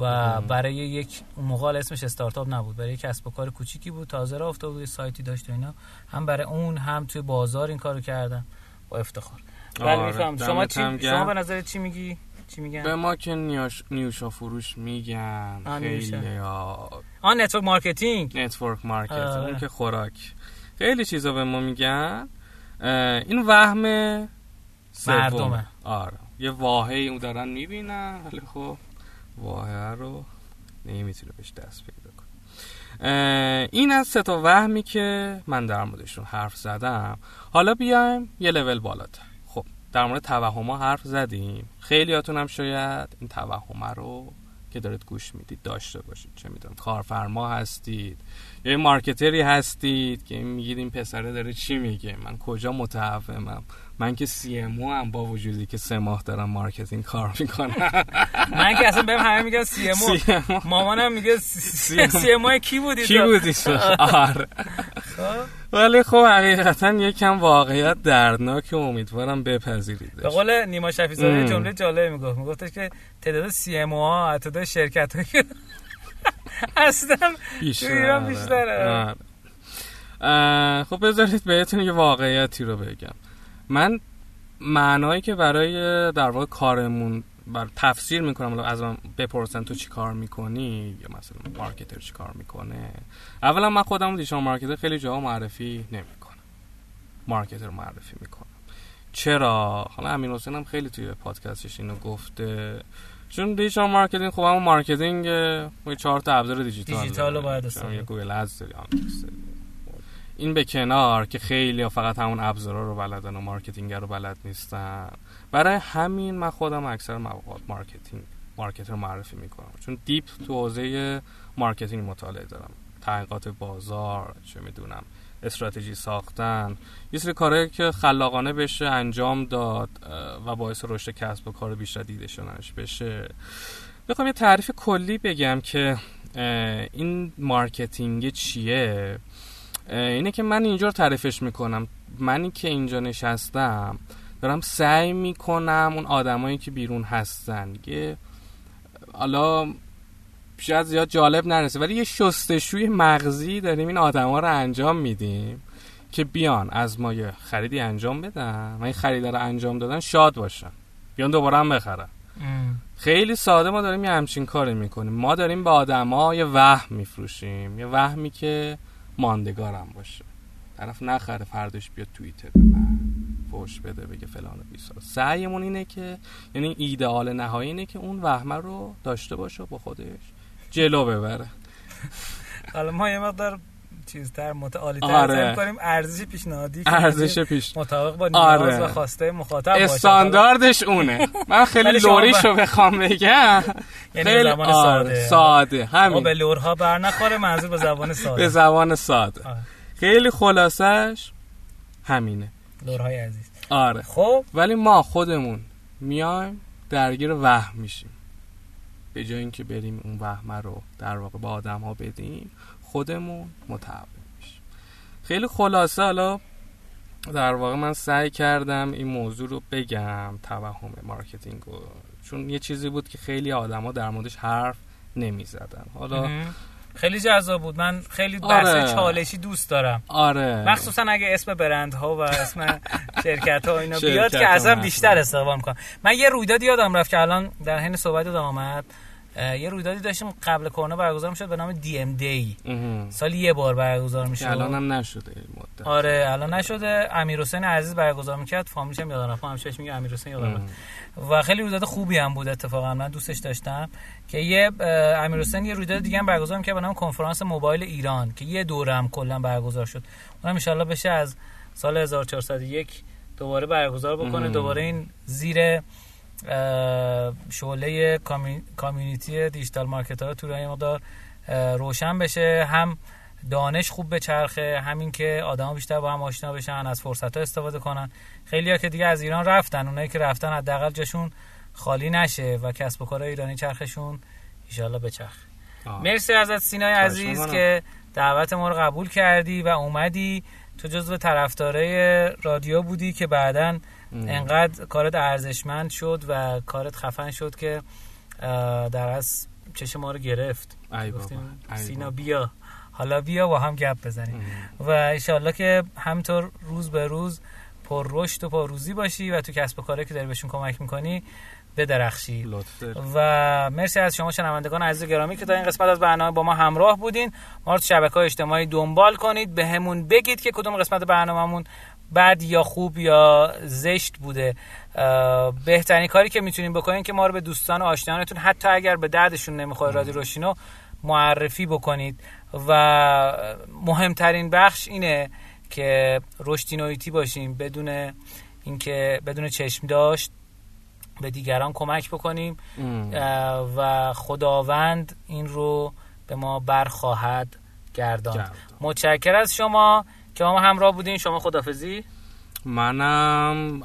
و برای یک موقع اسمش استارتاپ نبود. برای یک کسب و کار کوچیکی بود. تازه راه افتاده بود سایتی داشت و اینا. هم برای اون هم توی بازار این کارو کردم با افتخار. میفهم شما چی شما به نظر چی میگی؟ چی میگن؟
به ما که نیوش نیوشا فروش میگن. خیلی
آن network marketing.
network marketing اون که خوراک. خیلی چیزا به ما میگن. این وهم
مردمه.
آره. یه واهی اون دارن می‌بینن ولی خب واهه رو نمی‌تونه بهش دست پیدا کنه. این از سه تا وهمی که من در موردشون حرف زدم. حالا بیایم یه لول بالاتر. خب در مورد توهم حرف زدیم. خیلیاتون هم شاید این توهم رو که دارید گوش می‌دید داشته باشید. چه می‌دونم کارفرما هستید یا marketer ی هستید که میگید این پسره داره چی میگه من کجا متوهمم؟ من که CMO هم با وجودی که سه ماه دارم marketing کار می‌کنم. [laughs]
من که اصلا بهم همه میگن CMO مامانم میگه [laughs] CMO کی بودی
کی بودی [laughs] آره. خب. ولی خب حقیقتا یکم واقعیت دردناک و امیدوارم بپذیرید.
به قول نیما شفیع جمله جالب می‌گفت. میگفتش که تعداد سی ام ها تعداد شرکت های اصلا بیشتر بیشتره.
خب بذارید بهتون یه واقعیتی رو بگم. من معنایی که برای در واقع کارمون بر تفسیر می‌کنم از من بپرسن تو چی کار می‌کنی یا مثلا مارکتر چی کار می‌کنه. اولا من خودم digital marketer خیلی جا معرفی نمی‌کنم. marketer معرفی می‌کنم. چرا؟ حالا امین حسین هم خیلی توی پادکستش اینو گفته. چون digital marketing خب همون marketing چهار تا ابزار دیجیتال
دیجیتال رو باید استفاده
Google Ads این به کنار که خیلی فقط همون ابزارا رو بلدن و marketing رو بلد نیستن. برای همین من خودم اکثر مواقع marketing marketer معرفی می‌کنم. چون deep تو حوزه marketing مطالعه دارم. تحقیقات بازار چه می‌دونم استراتژی ساختن. یه سری کارهایی که خلاقانه بشه انجام داد و باعث رشد کسب و کار بیشتر دیده شدنش بشه. بخوام یه تعریف کلی بگم که این marketing چیه؟ اینه که من اینجا رو تعریفش می‌کنم. منی که اینجا نشستم دارم سعی می‌کنم اون آدمایی که بیرون هستن. یه حالا شاید زیاد جالب نرسه ولی یه شستشوی مغزی داریم این آدما رو انجام میدیم که بیان از ما یه خریدی انجام بدن و این خرید رو انجام دادن شاد باشن. بیان دوباره هم بخرن. خیلی ساده ما داریم یه همچین کاری می‌کنیم. ما داریم به آدما یه وهم میفروشیم. یه وهمی که ماندگارم باشه. طرف نخره فردش بیاد توییتر به من فوش بده بگه فلان و بیسار. سعیمون اینه که یعنی ایدئال نهایی اینه که اون وهمه رو داشته باشه با خودش جلو ببره. [laughs]
حالا ما یه مقدار چیزتر متعالی تر آره. کنیم ارزش پیشنهادی
ارزش پیش
مطابق با نیاز آره. و خواسته مخاطب باشه
استانداردش اونه. من خیلی لوریشو بخوام بگم.
یعنی زبان ساده.
ساده. همین.
به لورها بر نخوره منظور به زبان ساده.
به زبان ساده. آره. خیلی خلاصش همینه.
لرهای عزیز.
آره.
خب؟
ولی ما خودمون میایم درگیر وهم میشیم. به جای اینکه بریم اون وهمه رو در واقع با آدم ها بدیم خودمون متعبد میشیم. خیلی خلاصه حالا در واقع من سعی کردم این موضوع رو بگم توهم marketing رو چون یه چیزی بود که خیلی آدما در موردش حرف نمی زدن حالا
خیلی جذاب بود. من خیلی بحث آره. چالشی دوست دارم.
آره.
مخصوصا اگه اسم برند ها و اسم [laughs] شرکت ها اینا بیاد که ازم بیشتر استقبال می‌کنم. من یه رویداد یادم رفت که الان در حین صحبت دادم آمد یه رویدادی داشتیم قبل کرونا برگزار می‌شد به نام دی ام دی سالی یه بار برگزار میشه
الان هم نشده مدت.
آره الان نشده. امیر حسین عزیز برگزار می‌کرد. فامیلش هم یادم رفت. همش میگه امیر حسین یادم و خیلی رویداد خوبی هم بود اتفاقا. من دوستش داشتم که یه امیر حسین یه رویداد دیگه هم برگزار می‌کرد به نام کنفرانس موبایل ایران که یه دورم کلا برگزار شد. اونم ان بشه از سال 1401 دوباره برگزار بکنه. دوباره این زیر شعله کامیونیتی دیجیتال مارکت ها تو مقدار روشن بشه. هم دانش خوب به چرخه همین که آدما بیشتر با هم آشنا بشن از فرصت ها استفاده کنن. خیلی ها که دیگه از ایران رفتن اونایی که رفتن حداقل جاشون خالی نشه و کسب و کار ایرانی چرخشون ان به چرخ مرسی ازت سینای عزیز که دعوت ما رو قبول کردی و اومدی. تو جزو طرفدارای رادیو بودی که بعداً انقدر کارت ارزشمند شد و کارت خفن شد که در از چش ما رو گرفت. سینا بیا. حالا بیا با هم گپ بزنیم. و انشالله که همطور روز به روز پر رشد و پر روزی باشی و تو کسب و کاری که داری بهشون کمک می‌کنی بدرخشی. و مرسی از شما شنوندگان عزیز گرامی که تا این قسمت از برنامه با ما همراه بودین. ما رو شبکه های اجتماعی دنبال کنید. به همون بگید که کدوم قسمت برنامهمون بد یا خوب یا زشت بوده. بهترین کاری که می‌تونین بکنین که ما رو به دوستان و آشنایانتون حتی اگر به دردشون نمی‌خوره رادیو روشینو معرفی بکنید. و مهمترین بخش اینه که رشدینویتی باشیم بدون اینکه بدون چشم داشت به دیگران کمک بکنیم. و خداوند این رو به ما برخواهد گرداند. متشکر از شما. که ما همراه بودین شما خدافزی؟
منم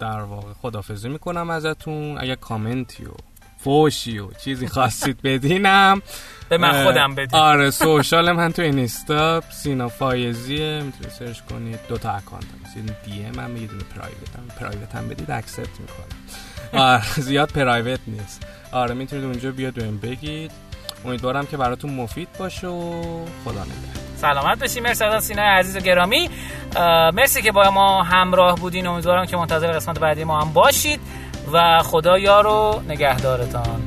در واقع خدافزی می‌کنم ازتون. اگه کامنتی و فوشی و چیزی خواستید بدینم
به من خودم بدین.
آره [laughs] social من تو اینستا سینا فایزیه. می‌تونید سرچ کنید. دو تا اکانت هم. DM هم یه دونه private هم. private هم بدید accept می‌کنم. آره [laughs] زیاد private نیست. آره می‌تونید اونجا بیاید بهم بگید. امیدوارم که براتون مفید باشه و خدا نگهدار.
سلامت باشی. مرسی از سینای عزیز و گرامی. مرسی که با ما همراه بودین. امیدوارم که منتظر قسمت بعدی ما هم باشید. و خدا یار و نگهدارتان.